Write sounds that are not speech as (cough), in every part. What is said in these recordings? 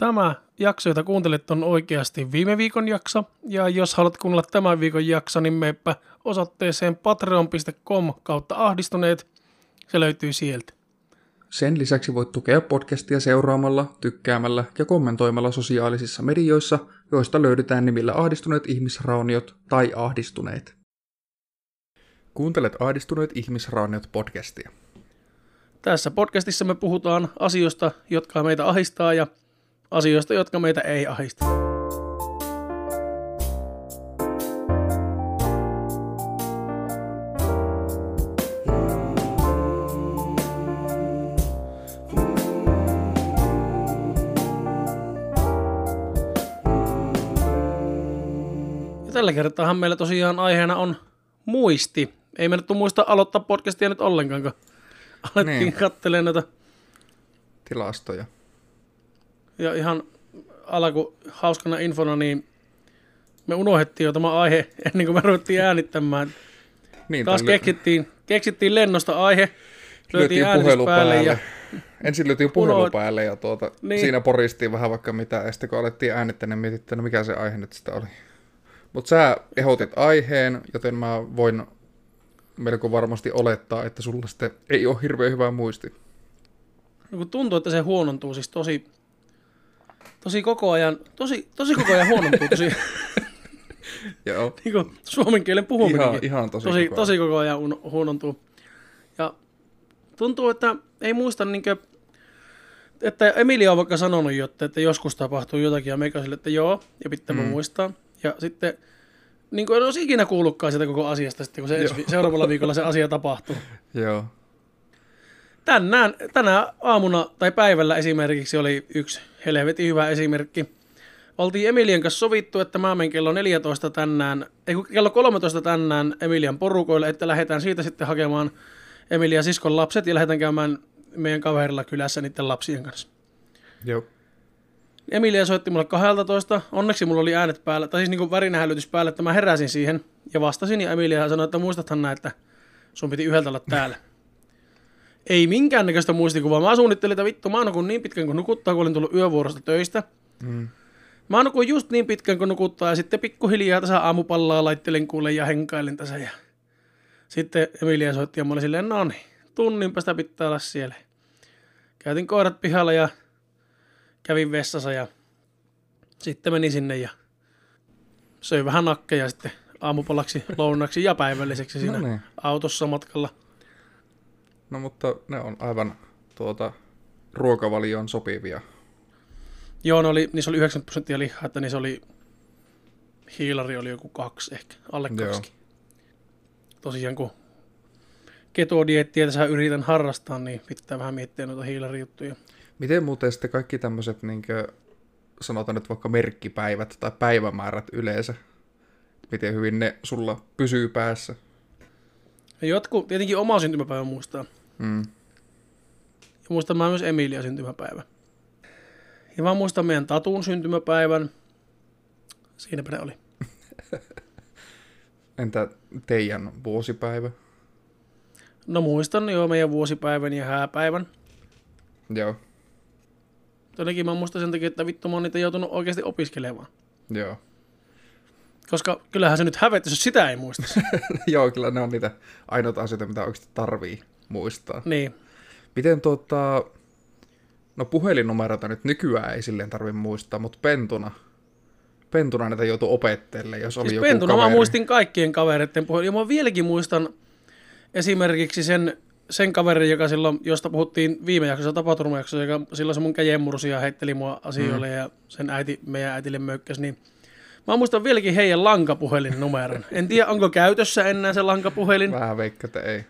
Tämä jakso, jota kuuntelet, on oikeasti viime viikon jakso. Ja jos haluat kuunnella tämän viikon jakso, niin meepä osoitteeseen patreon.com kautta ahdistuneet. Se löytyy sieltä. Sen lisäksi voit tukea podcastia seuraamalla, tykkäämällä ja kommentoimalla sosiaalisissa medioissa, joista löydetään nimillä ahdistuneet ihmisrauniot tai ahdistuneet. Kuuntelet ahdistuneet ihmisrauniot podcastia. Tässä podcastissa me puhutaan asioista, jotka meitä ahistaa ja asioista, jotka meitä ei ahista. Ja tällä kertaa meillä tosiaan aiheena on muisti. Ei me nyt muista aloittaa podcastia nyt ollenkaan, kun alettiin niin. katselemaan näitä Tilastoja. Ja ihan alku hauskana infona, niin me unohdettiin jo tämä aihe (laughs) ennen kuin me ruvettiin äänittämään. Niin, Taas keksittiin, keksittiin lennosta aihe, lyötiin löytiin puhelu päälle päälle. ja Ensin lyötiin puhelu Unohd- päälle ja tuota, Niin. niin. siinä poristiin vähän vaikka mitä, ja sitten kun alettiin äänittää, niin mietittiin, no mikä se aihe nyt sitä oli. Mutta sä ehdotit aiheen, joten mä voin melko varmasti olettaa, että sulla sitten ei ole hirveän hyvää muisti. no kun tuntuu, että se huonontuu siis tosi, tosi koko ajan, tosi, tosi koko ajan huonontuu tosi (laughs) Joo, niin kuin suomen kielen ihan, puhuminenkin. ihan tosi, tosi, koko tosi koko ajan huonontuu. Ja tuntuu, että ei muista niinkö, että Emilia on vaikka sanonut jo, että, että joskus tapahtuu jotakin ja meikä sille, että joo, ja pitää mm. Muistaa. Ja sitten niin kuin en olisi ikinä kuullutkaan sitä koko asiasta, sitten kun se ensi, seuraavalla viikolla se asia tapahtuu. (laughs) Joo, Tänään, tänä aamuna tai päivällä esimerkiksi oli yksi helvetin hyvä esimerkki. Oltiin Emilian kanssa sovittu, että mä menen kello 14 tänään, ei kun kello 13 tänään Emilian porukoille, että lähdetään siitä sitten hakemaan Emilian siskon lapset ja lähdetään käymään meidän kaverilla kylässä niiden lapsien kanssa. joo. Emilia soitti mulle 12. Onneksi mulla oli äänet päällä, tai siis niin värinähälytys päällä, että mä heräsin siihen ja vastasin. Ja Emilia sanoi, että muistathan näin, että sun piti yhdeltä olla täällä. Ei minkäännäköistä muistikuvaa. Mä suunnittelin, että vittu, mä nukun niin pitkän kuin nukuttaa, kun olin tullut yövuorosta töistä. Mm. Mä nukuin just niin pitkän kuin nukuttaa ja sitten pikkuhiljaa tässä aamupallaa laittelin kuule ja henkailin tässä. Ja sitten Emilia soitti ja mä olin silleen, no niin, tunnin päästä pitää olla siellä. Käytin koirat pihalla ja kävin vessassa ja sitten menin sinne ja söin vähän nakkeja sitten aamupalaksi, lounaksi ja päivälliseksi siinä No niin. autossa matkalla. No mutta ne on aivan tuota, ruokavalioon sopivia. Joo, ne oli, niissä oli 90 prosenttia lihaa, että niissä oli, hiilari oli joku kaksi ehkä, alle kaksi. Tosiaan kun ketodiettiä tässä yritän harrastaa, niin pitää vähän miettiä noita hiilarijuttuja. Miten muuten sitten kaikki tämmöiset, niin sanotaan nyt vaikka merkkipäivät tai päivämäärät yleensä, miten hyvin ne sulla pysyy päässä? Jotkut tietenkin oma syntymäpäivä muistaa. Mm. Ja muistan mä myös Emilia syntymäpäivä. Ja mä muistan meidän Tatun syntymäpäivän. Siinäpä ne oli. (laughs) Entä teidän vuosipäivä? No muistan jo meidän vuosipäivän ja hääpäivän. Joo, Todellakin mä muistan sen takia, että vittu mä oon niitä joutunut oikeasti opiskelemaan. joo. Koska kyllähän se nyt hävettäisi, jos sitä ei muista. (laughs) Joo, kyllä ne on niitä ainoita asioita, mitä oikeasti tarvii muistaa. niin. Miten tuota, no puhelinnumeroita nyt nykyään ei silleen tarvi muistaa, mutta pentuna, pentuna näitä joutuu opettele, jos oli Siis joku pentuna kaveri. mä muistin kaikkien kavereiden puhelin. Ja mä vieläkin muistan esimerkiksi sen, sen kaverin, joka silloin, josta puhuttiin viime jaksossa tapaturmajaksossa, joka silloin se mun käjemursi ja heitteli mua asioille mm. ja sen äiti, meidän äitille mökkäs, niin mä muistan vieläkin heidän lankapuhelinnumeron. En tiedä, onko käytössä enää se lankapuhelin. Vähän veikka, että ei.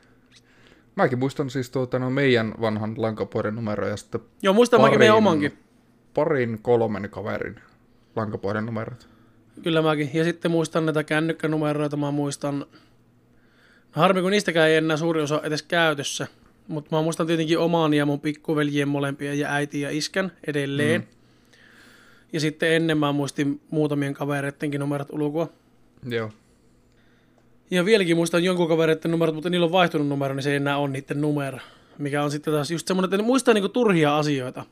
Mäkin muistan siis tuota, no meidän vanhan lankapuhelin numero ja sitten Joo, muistan mäkin meidän omankin. parin kolmen kaverin lankapuhelin numerot. Kyllä mäkin. Ja sitten muistan näitä kännykkänumeroita, mä muistan... Harmi, kun niistäkään ei enää suuri osa edes käytössä. Mutta mä muistan tietenkin oman ja mun pikkuveljien molempia ja äiti ja iskän edelleen. Mm. Ja sitten ennen mä muistin muutamien kavereidenkin numerot ulkoa. Joo. Ja vieläkin muistan jonkun kavereiden numerot, mutta niillä on vaihtunut numero, niin se ei enää ole niiden numero. Mikä on sitten taas just semmoinen, että ne muistaa niinku turhia asioita.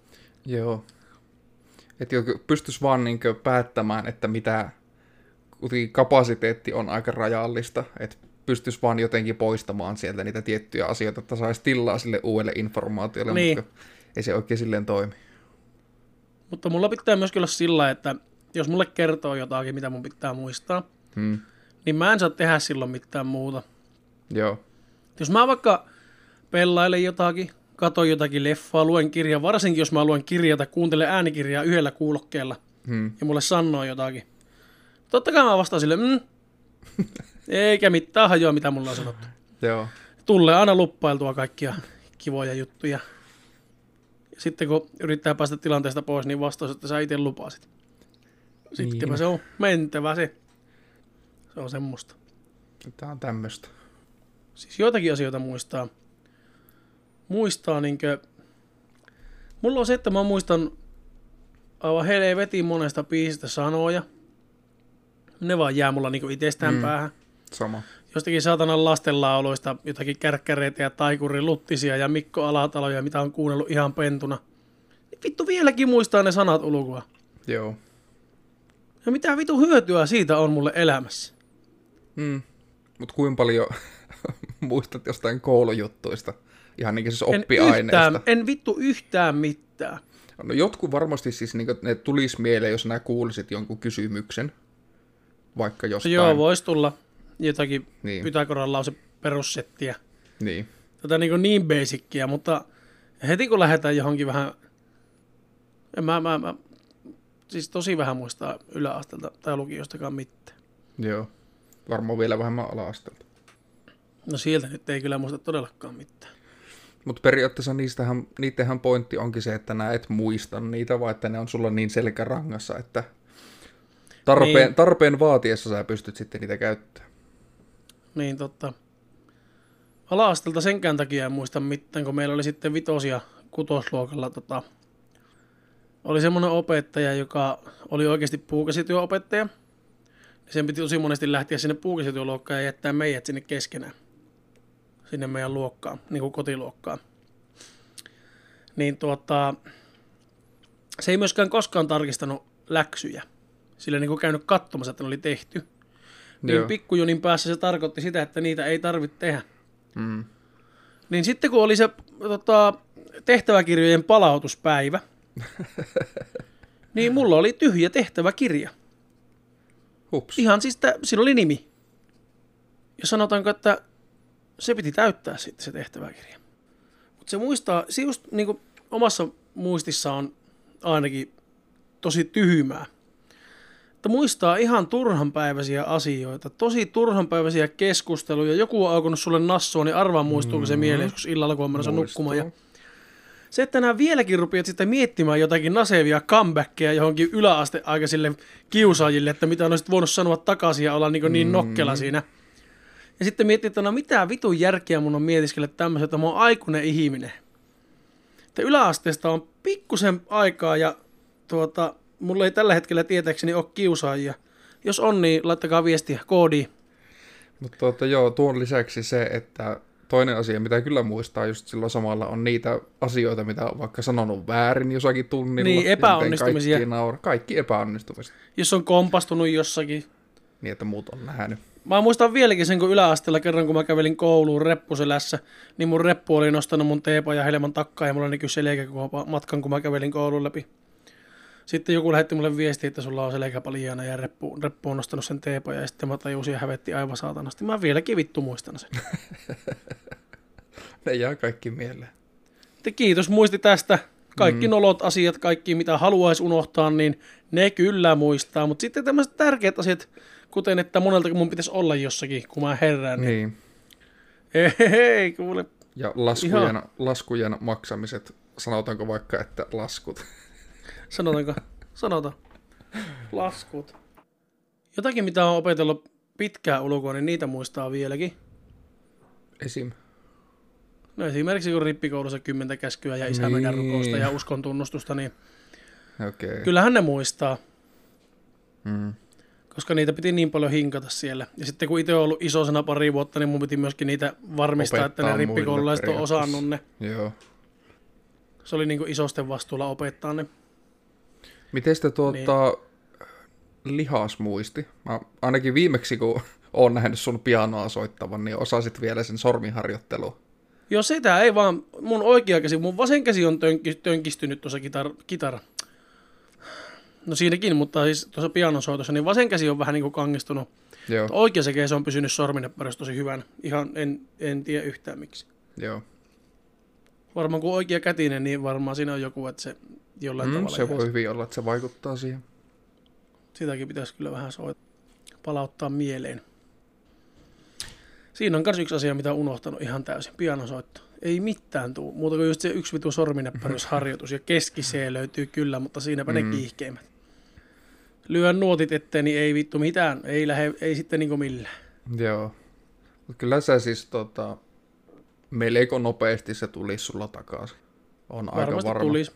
Joo. Että pystyisi vaan niin päättämään, että mitä kapasiteetti on aika rajallista, että pystyisi vaan jotenkin poistamaan sieltä niitä tiettyjä asioita, että saisi tilaa sille uudelle informaatiolle, niin. mutta ei se oikein silleen toimi. Mutta mulla pitää myös olla sillä, että jos mulle kertoo jotakin, mitä mun pitää muistaa, hmm. Niin mä en saa tehdä silloin mitään muuta. Joo. Jos mä vaikka pelailen jotakin, katon jotakin leffaa, luen kirjaa, varsinkin jos mä luen kirjaa tai kuuntelen äänikirjaa yhdellä kuulokkeella hmm. ja mulle sanoo jotakin. Totta kai mä vastaan sille, mm, eikä mitään hajoa, mitä mulla on sanottu. Joo. Tulee aina luppailtua kaikkia kivoja juttuja. Ja sitten kun yrittää päästä tilanteesta pois, niin vastaus, että sä itse lupasit. Sitten niin. se on mentävä se. Se on semmoista. Tämä on tämmöistä. Siis joitakin asioita muistaa. Muistaa niinkö... Mulla on se, että mä muistan aivan helvetin monesta biisistä sanoja. Ne vaan jää mulla niinku itsestään mm. päähän. Sama. Jostakin saatanan lastenlauluista jotakin kärkkäreitä ja taikuri luttisia ja Mikko Alataloja, mitä on kuunnellut ihan pentuna. Niin vittu vieläkin muistaa ne sanat ulkoa. Joo. Ja mitä vitu hyötyä siitä on mulle elämässä? Mm. Mutta kuinka paljon (laughs) muistat jostain koulujuttuista? Ihan niin siis oppiaineista. En, yhtään, en vittu yhtään mitään. No jotkut varmasti siis niin ne tulisi mieleen, jos nää kuulisit jonkun kysymyksen. Vaikka jostain. Joo, voisi tulla jotakin niin. Pythagoran lause perussettiä. Niin. Tätä niin, niin basickia, mutta heti kun lähdetään johonkin vähän... Mä, mä, mä, siis tosi vähän muistaa yläastelta tai lukiostakaan mitään. Joo. Varmaan vielä vähemmän ala-astelta. No sieltä nyt ei kyllä muista todellakaan mitään. Mutta periaatteessa niistähän, niidenhän pointti onkin se, että nää et muista niitä, vaan että ne on sulla niin selkärangassa, että tarpeen, niin. tarpeen vaatiessa sä pystyt sitten niitä käyttämään. Niin totta. Ala-astelta senkään takia en muista mitään, kun meillä oli sitten vitosia kutosluokalla tota, oli semmoinen opettaja, joka oli oikeasti puukäsityöopettaja. Sen piti tosi monesti lähteä sinne puukäsityöluokkaan ja jättää meidät sinne keskenään. Sinne meidän luokkaan, niin kuin kotiluokkaan. Niin tuota, se ei myöskään koskaan tarkistanut läksyjä. Sillä niin kuin käynyt katsomassa, että ne oli tehty. Niin Joo. pikkujunin päässä se tarkoitti sitä, että niitä ei tarvitse tehdä. Mm. Niin sitten kun oli se tota, tehtäväkirjojen palautuspäivä, (laughs) niin mulla oli tyhjä tehtäväkirja. Hups. Ihan siis, että siinä oli nimi. Ja sanotaanko, että se piti täyttää sitten se tehtäväkirja. Mutta se muistaa, se just niin kuin omassa muistissa on ainakin tosi tyhmää. Että muistaa ihan turhanpäiväisiä asioita, tosi turhanpäiväisiä keskusteluja. Joku on aukonut sulle nassua, niin arvaa muistuuko se mm-hmm. mieleen joskus illalla, kun on menossa nukkumaan. Ja se, että nämä vieläkin rupeat sitten miettimään jotakin nasevia comebackia johonkin yläasteaikaisille kiusaajille, että mitä olisit voinut sanoa takaisin ja olla niin, niin nokkela siinä. Ja sitten miettii, että no mitä vitun järkeä mun on mietiskellä tämmöisen, että mä oon aikuinen ihminen. Että yläasteesta on pikkusen aikaa ja tuota, mulla ei tällä hetkellä tietääkseni ole kiusaajia. Jos on, niin laittakaa viestiä, koodi. Mutta tuota, joo, tuon lisäksi se, että toinen asia, mitä kyllä muistaa just silloin samalla, on niitä asioita, mitä on vaikka sanonut väärin jossakin tunnilla. Niin, epäonnistumisia. Kaikki, naura, kaikki epäonnistumista. Jos on kompastunut jossakin. Niin, että muut on nähnyt. Mä muistan vieläkin sen, kun yläasteella kerran, kun mä kävelin kouluun reppuselässä, niin mun reppu oli nostanut mun ja helman takkaa ja mulla näkyi selkä koko matkan, kun mä kävelin koulun läpi. Sitten joku lähetti mulle viesti, että sulla on selkä paljana ja reppu, reppu on nostanut sen teepoja ja sitten mä tajusin ja hävetti aivan saatanasti. Mä vieläkin vittu muistan sen. (laughs) ne jää kaikki mieleen. Te kiitos muisti tästä. Kaikki mm. nolot asiat, kaikki mitä haluaisi unohtaa, niin ne kyllä muistaa. Mutta sitten tämmöiset tärkeät asiat, kuten että monelta mun pitäisi olla jossakin, kun mä herään. Niin. niin. Hei, kuule. Ja laskujen, laskujen maksamiset, sanotaanko vaikka, että laskut. Sanotaanko? Sanota. Laskut. Jotakin, mitä on opetellut pitkään ulkoa, niin niitä muistaa vieläkin. Esim. No esimerkiksi kun rippikoulussa kymmentä käskyä ja isännän niin. ja uskon tunnustusta, niin okay. kyllähän ne muistaa. Mm. Koska niitä piti niin paljon hinkata siellä. Ja sitten kun itse on ollut isosena pari vuotta, niin mun piti myöskin niitä varmistaa, Opettaa että ne rippikoululaiset on osannut ne. Joo. Se oli niin kuin isosten vastuulla opettaa ne. Miten sitten tuota niin. lihasmuisti? Mä ainakin viimeksi, kun oon nähnyt sun pianoa soittavan, niin osasit vielä sen sormiharjoittelun. Joo, sitä ei vaan, mun oikea käsi, mun vasen käsi on tönki, tönkistynyt tuossa kitar, kitara. No siinäkin, mutta siis tuossa pianosoitossa, niin vasen käsi on vähän niin kuin kangistunut. Joo. Oikea se käsi on pysynyt sorminepparossa tosi hyvän. Ihan en, en tiedä yhtään miksi. Joo. Varmaan kun oikea kätinen, niin varmaan siinä on joku, että se jollain mm, tavalla... Se voi hyvin olla, että se vaikuttaa siihen. Sitäkin pitäisi kyllä vähän soittaa, palauttaa mieleen. Siinä on myös yksi asia, mitä on unohtanut ihan täysin. Pianosoitto. Ei mitään tuu. Muuta kuin just se yksi vitu sorminäppäryysharjoitus. Ja keskisee löytyy kyllä, mutta siinäpä mm. ne kiihkeimmät. Lyön nuotit eteen, niin ei vittu mitään. Ei, lähe, ei sitten niinku millään. Joo. Kyllä se siis tota, melko nopeasti se tulisi sulla takaisin. On Varmasti aika varma. Tulisi.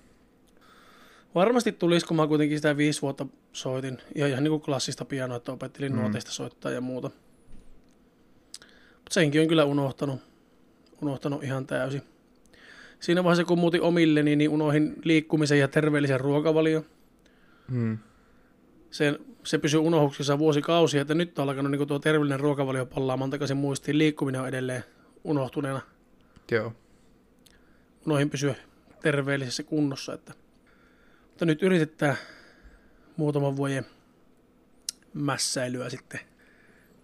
Varmasti tulisi, kun mä kuitenkin sitä viisi vuotta soitin. Ja ihan niin kuin klassista pianoa, että opettelin mm. nuoteista soittaa ja muuta. Mutta senkin on kyllä unohtanut. Unohtanut ihan täysin. Siinä vaiheessa, kun muutin omilleni, niin unohin liikkumisen ja terveellisen ruokavalion. Mm. Sen, se pysyy unohuksissa vuosikausia, että nyt on alkanut niin tuo terveellinen ruokavalio pallaamaan takaisin muistiin. Liikkuminen on edelleen unohtuneena. Joo. Unohin pysyä terveellisessä kunnossa. Että. Mutta nyt yritetään muutaman vuoden mässäilyä sitten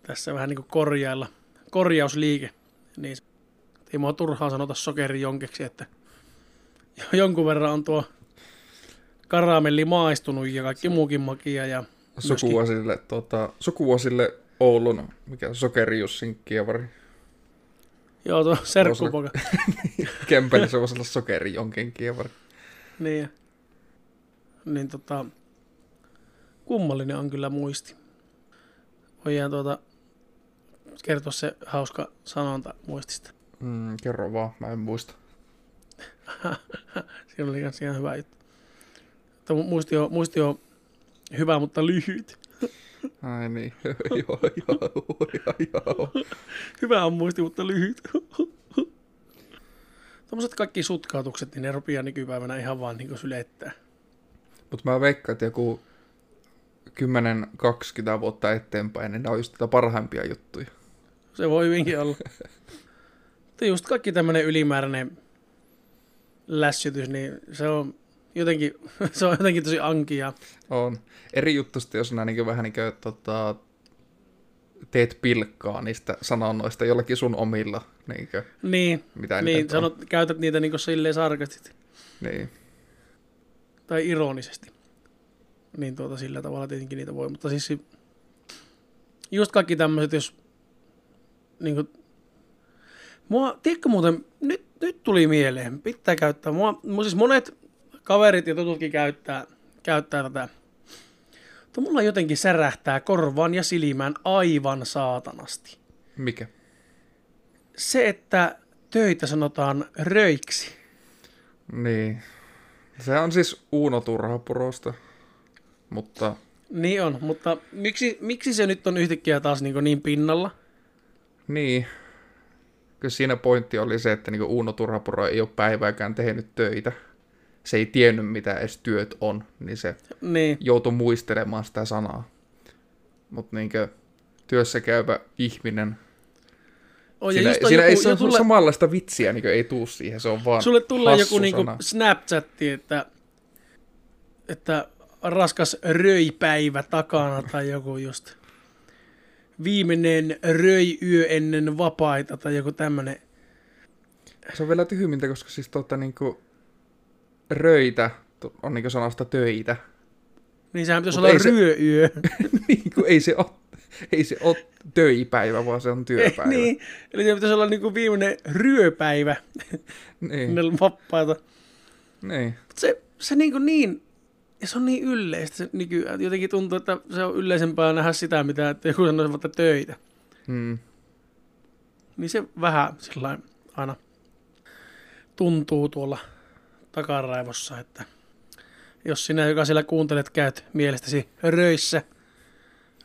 tässä vähän niin kuin korjailla korjausliike. Niin ei mua turhaa sanota sokeri jonkeksi, että (laughs) jonkun verran on tuo karamelli maistunut ja kaikki muukin makia. Ja sukua, myöskin... sille, tuota, sukua sille Oulun, mikä sokerijussin kievari. Joo, tuo serkkupoka. (laughs) Kempeli se voisi olla sokeri jonkin kievari. niin. Niin tota, kummallinen on kyllä muisti. Voidaan tuota, kertoa se hauska sanonta muistista? Mm, kerro vaan, mä en muista. (laughs) Siinä oli ihan hyvä juttu. muisti on, muisti on hyvä, mutta lyhyt. (laughs) Ai niin, (laughs) joo, joo, joo, joo. Hyvä on muisti, mutta lyhyt. Tuommoiset kaikki sutkautukset, niin ne rupeaa nykypäivänä ihan vaan niin sylettää. Mutta mä veikkaan, että joku 10-20 vuotta eteenpäin, niin ne on just parhaimpia juttuja. Se voi hyvinkin olla. Mutta just kaikki tämmöinen ylimääräinen lässytys, niin se on jotenkin, (laughs) se on jotenkin tosi ankia. On. Eri juttu sitten, jos niin vähän niin kuin, tota, teet pilkkaa niistä sanonnoista jollakin sun omilla. Niin, kuin, niin, mitä niin sanot, käytät niitä niin silleen sarkastisesti. Niin. Tai ironisesti. Niin tuota, sillä tavalla tietenkin niitä voi, mutta siis just kaikki tämmöiset, jos niin kuin, mua, tiedätkö muuten, nyt, nyt tuli mieleen, pitää käyttää, mua, mua siis monet kaverit ja tututkin käyttää, käyttää tätä, mutta mulla jotenkin särähtää korvaan ja silmään aivan saatanasti. Mikä? Se, että töitä sanotaan röiksi. Niin. Se on siis Uuno Turhapurosta, mutta... Niin on, mutta miksi, miksi se nyt on yhtäkkiä taas niin, niin pinnalla? Niin. Kyllä siinä pointti oli se, että niin Uuno Turhapuro ei ole päivääkään tehnyt töitä. Se ei tiennyt, mitä edes työt on, niin se niin. joutui muistelemaan sitä sanaa. Mutta niin työssä käyvä ihminen Oh, siinä, siinä joku, ei se tulla... samanlaista vitsiä, niin ei tuu siihen, se on vaan Sulle tulee joku niin Snapchatti, että, että raskas röipäivä takana tai joku just viimeinen röi-yö ennen vapaita tai joku tämmönen. Se on vielä tyhmintä, koska siis tota niinku röitä on niinku sanasta töitä. Niin sehän pitäisi olla ryöyö. niin kuin ei se ole (laughs) (laughs) ei se ole töipäivä, vaan se on työpäivä. Ei, niin, eli se pitäisi olla niinku viimeinen ryöpäivä niin. vapaita. Niin. Se, se niinku niin ja se on niin yleistä se nykyään. Jotenkin tuntuu, että se on yleisempää nähdä sitä, mitä että joku sanoo vaikka töitä. Hmm. Niin se vähän sillä aina tuntuu tuolla takaraivossa, että jos sinä, joka siellä kuuntelet, käyt mielestäsi röissä,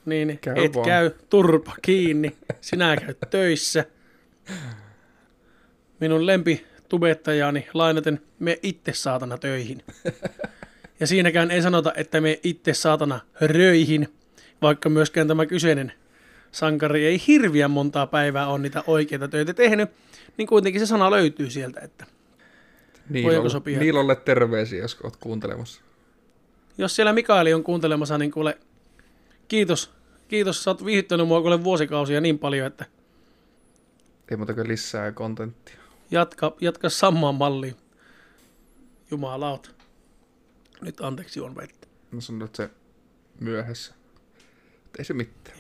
niin käy et vaan. käy turpa kiinni, sinä käyt töissä. Minun lempi tubettajani lainaten, me itse saatana töihin. Ja siinäkään ei sanota, että me itse saatana röihin, vaikka myöskään tämä kyseinen sankari ei hirviän montaa päivää ole niitä oikeita töitä tehnyt, niin kuitenkin se sana löytyy sieltä, että Voidaanko sopia? Niilolle terveisiä, jos olet kuuntelemassa. jos siellä Mikaeli on kuuntelemassa, niin kuule, kiitos, kiitos, sä oot viihdyttänyt mua kuule vuosikausia niin paljon, että Ei muuta kuin lisää kontenttia. jatka, jatka samaan malliin. Jumalauta. Nyt anteeksi on vettä. Mä sanon, että se myöhässä. Mutta ei se mitään.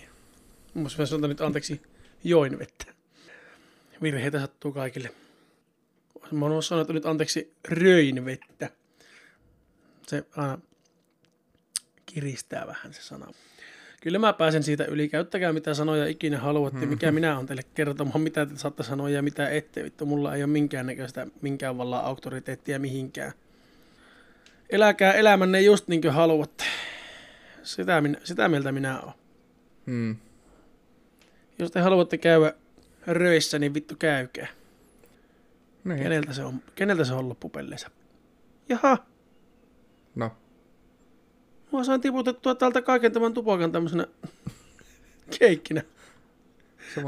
Mun mä sanon nyt anteeksi join vettä. Virheitä sattuu kaikille. Mä oon sanonut että nyt anteeksi röin vettä. Se aina kiristää vähän se sana. Kyllä mä pääsen siitä yli. Käyttäkää mitä sanoja ikinä haluatte. Mikä minä on teille kertomaan, mitä te saatte sanoa ja mitä ette. Vittu, mulla ei ole minkäännäköistä minkään vallan auktoriteettia mihinkään. Eläkää elämänne just niin kuin haluatte. Sitä, minä, sitä mieltä minä oon. Hmm. Jos te haluatte käydä röissä, niin vittu käykää. Niin. Keneltä se on, keneltä se on loppupelleissä? Jaha, No, mä sain tiputettua täältä kaiken tämän tupakan tämmöisenä keikkinä.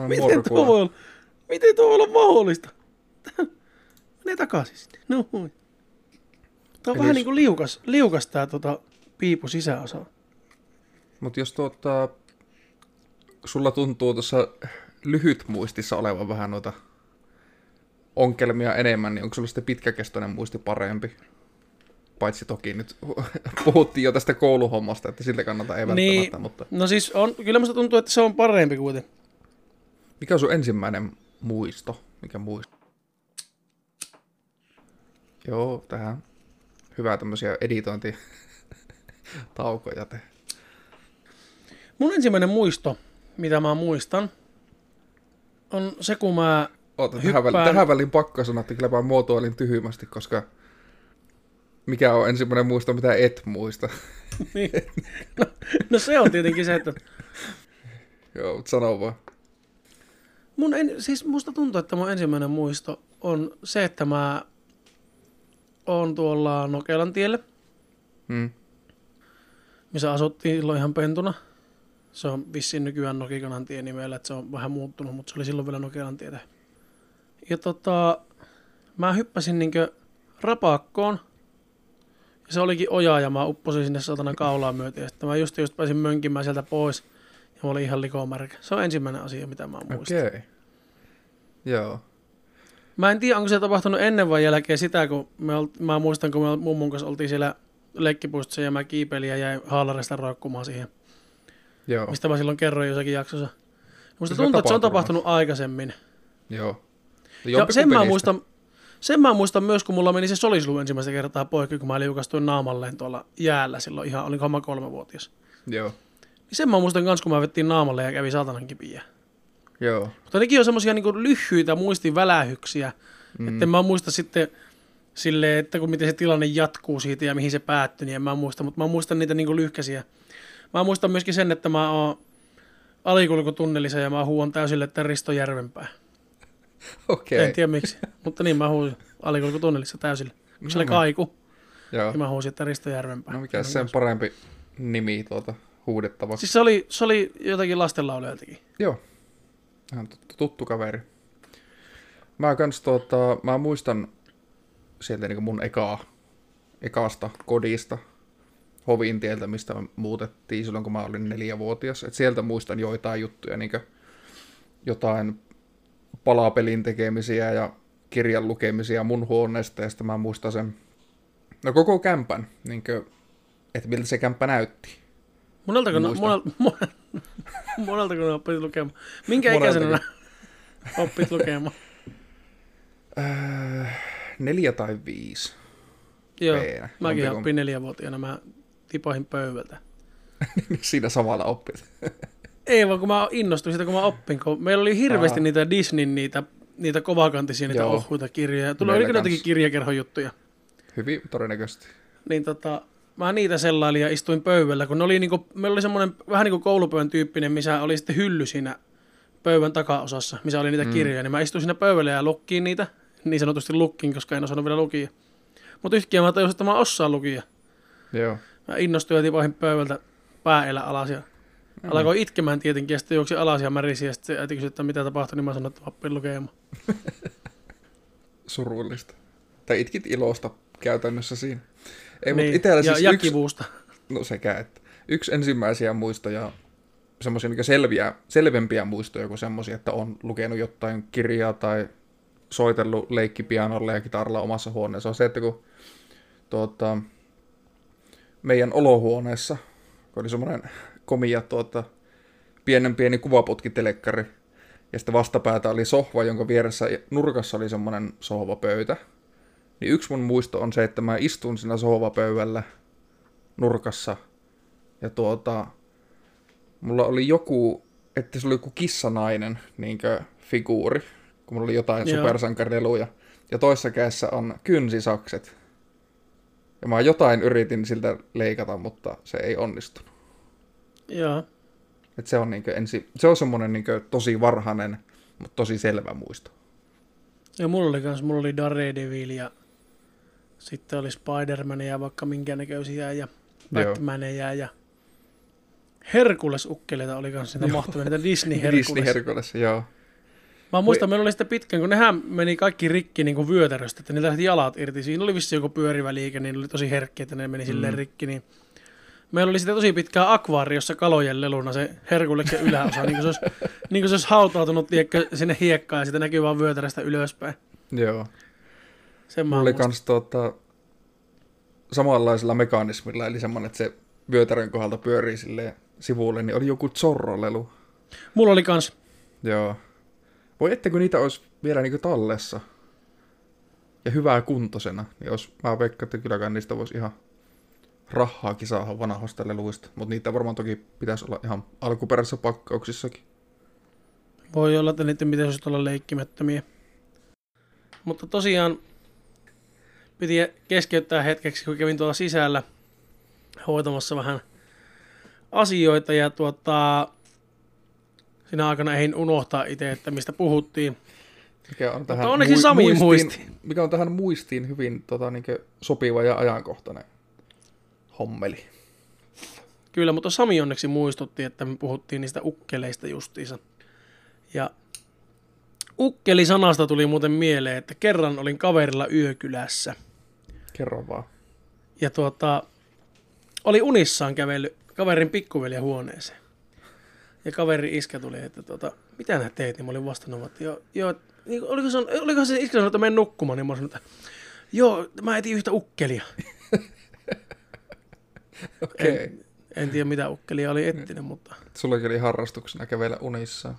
Miten tuo voi olla, miten tuo voi olla mahdollista? Mene takaisin sinne. No. Tää on Eli vähän jos- niin kuin liukas, liukas tää tota, piipu sisäosa. Mutta jos tuota, sulla tuntuu tuossa lyhyt muistissa olevan vähän noita onkelmia enemmän, niin onko sulla sitten pitkäkestoinen muisti parempi? Paitsi toki nyt (laughs) puhuttiin jo tästä kouluhommasta, että siltä kannalta ei välttämättä, Niin. mutta No siis on, kyllä musta tuntuu, että se on parempi kuitenkin. mikä on sun ensimmäinen muisto? Mikä muisto? Joo, tähän hyvää tämmöisiä editointitaukoja (laughs) te. Mun ensimmäinen muisto, mitä mä muistan, on se, kun mä Oota, Hyppään- tähän, väliin, tähän väliin pakko sanoa, että kyllä mä muotoilin tyhmästi, koska mikä on ensimmäinen muisto, mitä et muista. (laughs) niin, no, no, se on tietenkin se, että Joo, mutta sano vaan. mun en, siis musta tuntuu, että mun ensimmäinen muisto on se, että mä oon tuolla Nokelan tielle, Hmm. missä asuttiin silloin ihan pentuna. Se on vissiin nykyään Nokikanan tie nimellä, että se on vähän muuttunut, mutta se oli silloin vielä Nokelan tietä. Ja tota, mä hyppäsin niinkö rapakkoon, se olikin oja, ja mä upposin sinne satana kaulaa myöten, ja sitten mä just, just pääsin mönkimään sieltä pois, ja mä olin ihan likomärkä. Se on ensimmäinen asia, mitä mä muistan. Okei. Okay. Joo. Mä en tiedä, onko se tapahtunut ennen vai jälkeen sitä, kun me olt, mä muistan, kun me mummun kanssa oltiin siellä leikkipuistossa ja mä kiipeilin ja jäin haalarista roikkumaan siihen, Joo. mistä mä silloin kerroin jossakin jaksossa. Musta tuntuu, että se on tapahtunut tapahtunut aikaisemmin. Joo. Ja sen mä, muistan, sen mä muistan myös, kun mulla meni se solislu ensimmäistä kertaa poikki, kun mä liukastuin naamalleen tuolla jäällä silloin ihan, olin mä kolmevuotias. Joo. Niin sen mä muistan kans, kun mä vettiin naamalle ja kävi saatanan kipiä. Joo. Mutta nekin on semmosia niinku lyhyitä muistivälähyksiä, mm. että mä muista sitten sille, että kun miten se tilanne jatkuu siitä ja mihin se päättyi, niin en mä muista, mutta mä muistan niitä niinku lyhkäisiä. Mä muistan myöskin sen, että mä oon alikulkutunnelissa ja mä huuan täysille, että Risto Järvenpää. (laughs) Okei. En tiedä miksi, mutta niin mä huusin alikulkutunnelissa se oli No. kaiku, Joo. niin mä huusin, että Risto Järvenpää. No mikä sen parempi nimi tuota huudettavaksi. Siis se oli, se oli jotakin lastenlaulujaltakin. Joo. Ihan tuttu, tuttu kaveri. Mä kans tuota, mä muistan sieltä niinku mun ekaa, ekasta kodista, Hovintieltä, mistä me muutettiin silloin, kun mä olin neljävuotias. Et sieltä muistan joitain juttuja, niinku jotain palapelin tekemisiä ja kirjan lukemisia mun huoneesta, ja sitten mä muistan sen, no koko kämpän, niinkö, että miltä se kämppä näytti. Moneltako ne, Muistan. monel, (laughs) monel, moneltako ne oppit lukemaan? Minkä ikäisenä oppit lukemaan? Öö, neljä tai viisi. Joo, Peenä. mäkin Jompikumpi. oppin neljävuotiaana, mä tipahin pöydältä. (laughs) Siinä samalla oppit. Ei vaan kun mä innostuin siitä, kun mä oppin, kun meillä oli hirveästi Aa. niitä Disneyn niitä, niitä kovakantisia, niitä Joo. ohuita kirjoja. Tuli Meillä oli kyllä jotakin kirjakerhojuttuja. Hyvin todennäköisesti. Niin tota, mä niitä sellailin ja istuin pöydällä, kun ne oli niinku, meillä oli semmoinen vähän niin kuin koulupöydän tyyppinen, missä oli sitten hylly siinä pöydän takaosassa, missä oli niitä mm. kirjoja, niin mä istuin siinä pöydällä ja lukkiin niitä, niin sanotusti lukkiin, koska en osannut vielä lukia. Mutta yhtäkkiä mä tajusin, että mä osaan lukia. Joo. Mä innostuin ja tipahin pöydältä pääelä alas ja Mm. alkoi itkemään tietenkin ja sitten juoksi alas ja märisi ja sitten äiti kysyi, että mitä tapahtui, niin mä sanoin, että oppin lukemaan. (laughs) Surullista. Tai itkit ilosta käytännössä siinä. Ei, niin. Mutta itsellä ja, siis ja yksi, kivusta. no sekä, että yksi ensimmäisiä muistoja, semmoisia niin selviä, selvempiä muistoja kuin semmoisia, että on lukenut jotain kirjaa tai soitellut leikkipianolla ja kitaralla omassa huoneessa, on se, että kun tuota, meidän olohuoneessa, kun oli semmoinen komia tuota, pienen pieni kuvaputkitelekkari, ja sitten vastapäätä oli sohva, jonka vieressä nurkassa oli semmoinen sohvapöytä. Niin yksi mun muisto on se, että mä istun siinä sohvapöydällä nurkassa, ja mulla oli joku, että se oli joku kissanainen niinkö figuuri, kun mulla oli jotain Joo. supersankarileluja. Ja toisessa kädessä on kynsisakset. Ja mä jotain yritin siltä leikata, mutta se ei onnistunut. Joo. Et se on, niinkö ensi, se on semmonen niinkö tosi varhainen, mutta tosi selvä muisto. Ja mulla oli kans, mulla oli Daredevil ja sitten oli Spider-Man ja vaikka minkä näköisiä ja Joo. Batmaneja ja Herkules-ukkeleita oli kans niitä mahtavia, niitä Disney (laughs) Herkules. Disney Herkules, joo. Mä muistan, meillä oli sitä pitkään, kun nehän meni kaikki rikki niin kuin vyötäröstä, että niillä lähti jalat irti. Siinä oli vissi joku pyörivä liike, niin ne oli tosi herkkiä, että ne meni silleen Mm. rikki. Niin meillä oli sitten tosi pitkää akvaariossa kalojen leluna se Herkuleksen yläosa, niin kuin se olisi, (laughs) niin kuin se olisi hautautunut tiedätkö, sinne hiekkaan ja sitten näkyy vaan vyötäröstä ylöspäin. Joo. Sen Mulla oli kans tuota, samanlaisella mekanismilla, eli semmonen, että se vyötärön kohdalta pyörii silleen sivulle, niin oli joku zorrolelu. Mulla oli kans, Joo. Voi että kun niitä olisi vielä niinku tallessa ja hyvää kuntosena, niin olisi, mä veikkaan, että kylläkään niistä voisi ihan rahaakin saada vanhoista leluista, mutta niitä varmaan toki pitäisi olla ihan alkuperäisissä pakkauksissakin. voi olla, että niiden pitäisi olla leikkimättömiä. Mutta tosiaan piti keskeyttää hetkeksi, kun kävin tuolla sisällä hoitamassa vähän asioita ja tuota, siinä aikana ehdin unohtaa itse, että mistä puhuttiin. Mikä on tähän onneksi Sami muisti. Mikä on tähän muistiin hyvin tota, niin sopiva ja ajankohtainen hommeli. Kyllä, mutta Sami onneksi muistutti, että me puhuttiin niistä ukkeleista justiinsa. Ja ukkeli-sanasta tuli muuten mieleen, että kerran olin kaverilla yökylässä. Kerro vaan. Ja tuota, oli unissaan kävellyt kaverin pikkuveljen huoneeseen. Ja kaveri iskä tuli, että tuota, mitä nää teet? Niin mä olin vastannut, että joo, joo niin, oliko, se, oliko se iskä sanonut, että menen nukkumaan, niin mä sanoin, että joo, mä etin yhtä ukkelia. (laughs) (laughs) Okei. Okay. En, en tiedä mitä ukkelia oli etsinyt, mutta... Sulla oli harrastuksena kävellä unissaan.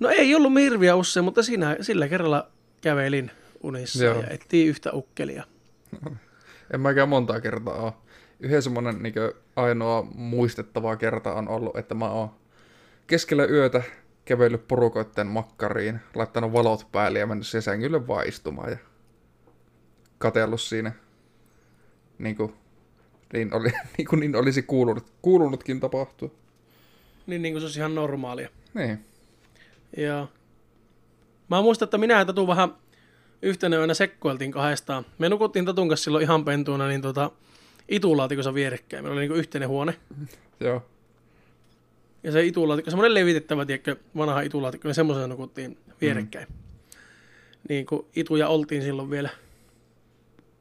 No ei ollut mirviä usein, mutta siinä, sillä kerralla kävelin unissa Joo. ja etsin yhtä ukkelia. En mäkään montaa kertaa ole. Yhden semmonen niin ainoa muistettava kerta on ollut, että mä oon keskellä yötä kävellyt porukoitten makkariin, laittanut valot päälle ja mennyt sängylle vaan istumaan ja katellut siinä. Niin kuin, niin, oli, (laughs) niin, kuin niin olisi kuulunut, kuulunutkin tapahtua. Niin, niin kuin se olisi ihan normaalia. Niin. Ja mä muistan, että minä ja Tatu vähän yhtenä yönä sekkoiltiin kahdestaan. Me nukuttiin Tatun kanssa silloin ihan pentuuna niin tota, itulaatikossa vierekkäin. Meillä oli niin yhteinen huone. (laughs) Joo. Ja se itulaatikko, semmoinen levitettävä, tiedätkö, vanha itulaatikko, niin semmoisen nukuttiin vierekkäin. Mm. Niin kuin ituja oltiin silloin vielä.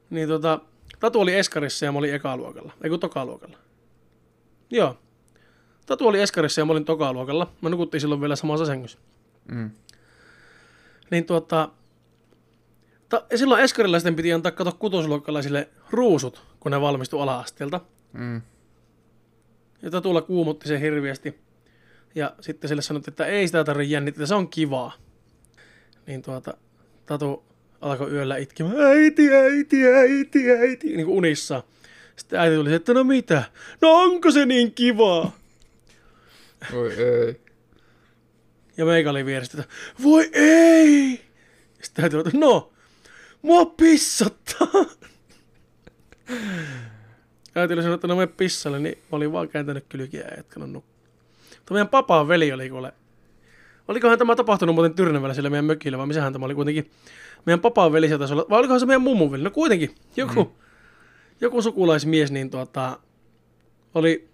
Niin tota, Tatu oli Eskarissa ja mä olin ekaluokalla. Ei kun tokaluokalla. Joo. Tatu oli Eskarissa ja mä olin tokaluokalla. Mä nukuttiin silloin vielä samassa sängyssä. Mm. Niin tuota, ta, ja silloin eskarilaisten piti antaa kato kutosluokkalaisille ruusut, kun ne valmistui ala-asteelta. Mm. Ja Tatulla kuumotti se hirviästi. Ja sitten sille sanottiin, että ei sitä tarvitse jännittää, se on kivaa. Niin tuota, Tatu alkoi yöllä itkemään, äiti, äiti, äiti, äiti, niin kuin unissa. Sitten äiti tuli, että no mitä, no onko se niin kivaa? Oi ei. Ja meikä oli vieressä, että voi ei! Sitten äiti että no, mua pissattaa. Äiti oli sanonut, että no me pissalle, niin mä olin vaan kääntänyt kylkiä ja jatkanut nukkua. Mutta meidän papaan veli oli kuule. Olikohan tämä tapahtunut muuten Tyrnävällä sillä meidän mökillä, vai missähän tämä oli kuitenkin. Meidän papaan veli se taisi olla, vai olikohan se meidän mummun veli? No kuitenkin, joku. Mm. joku sukulaismies niin tuota, oli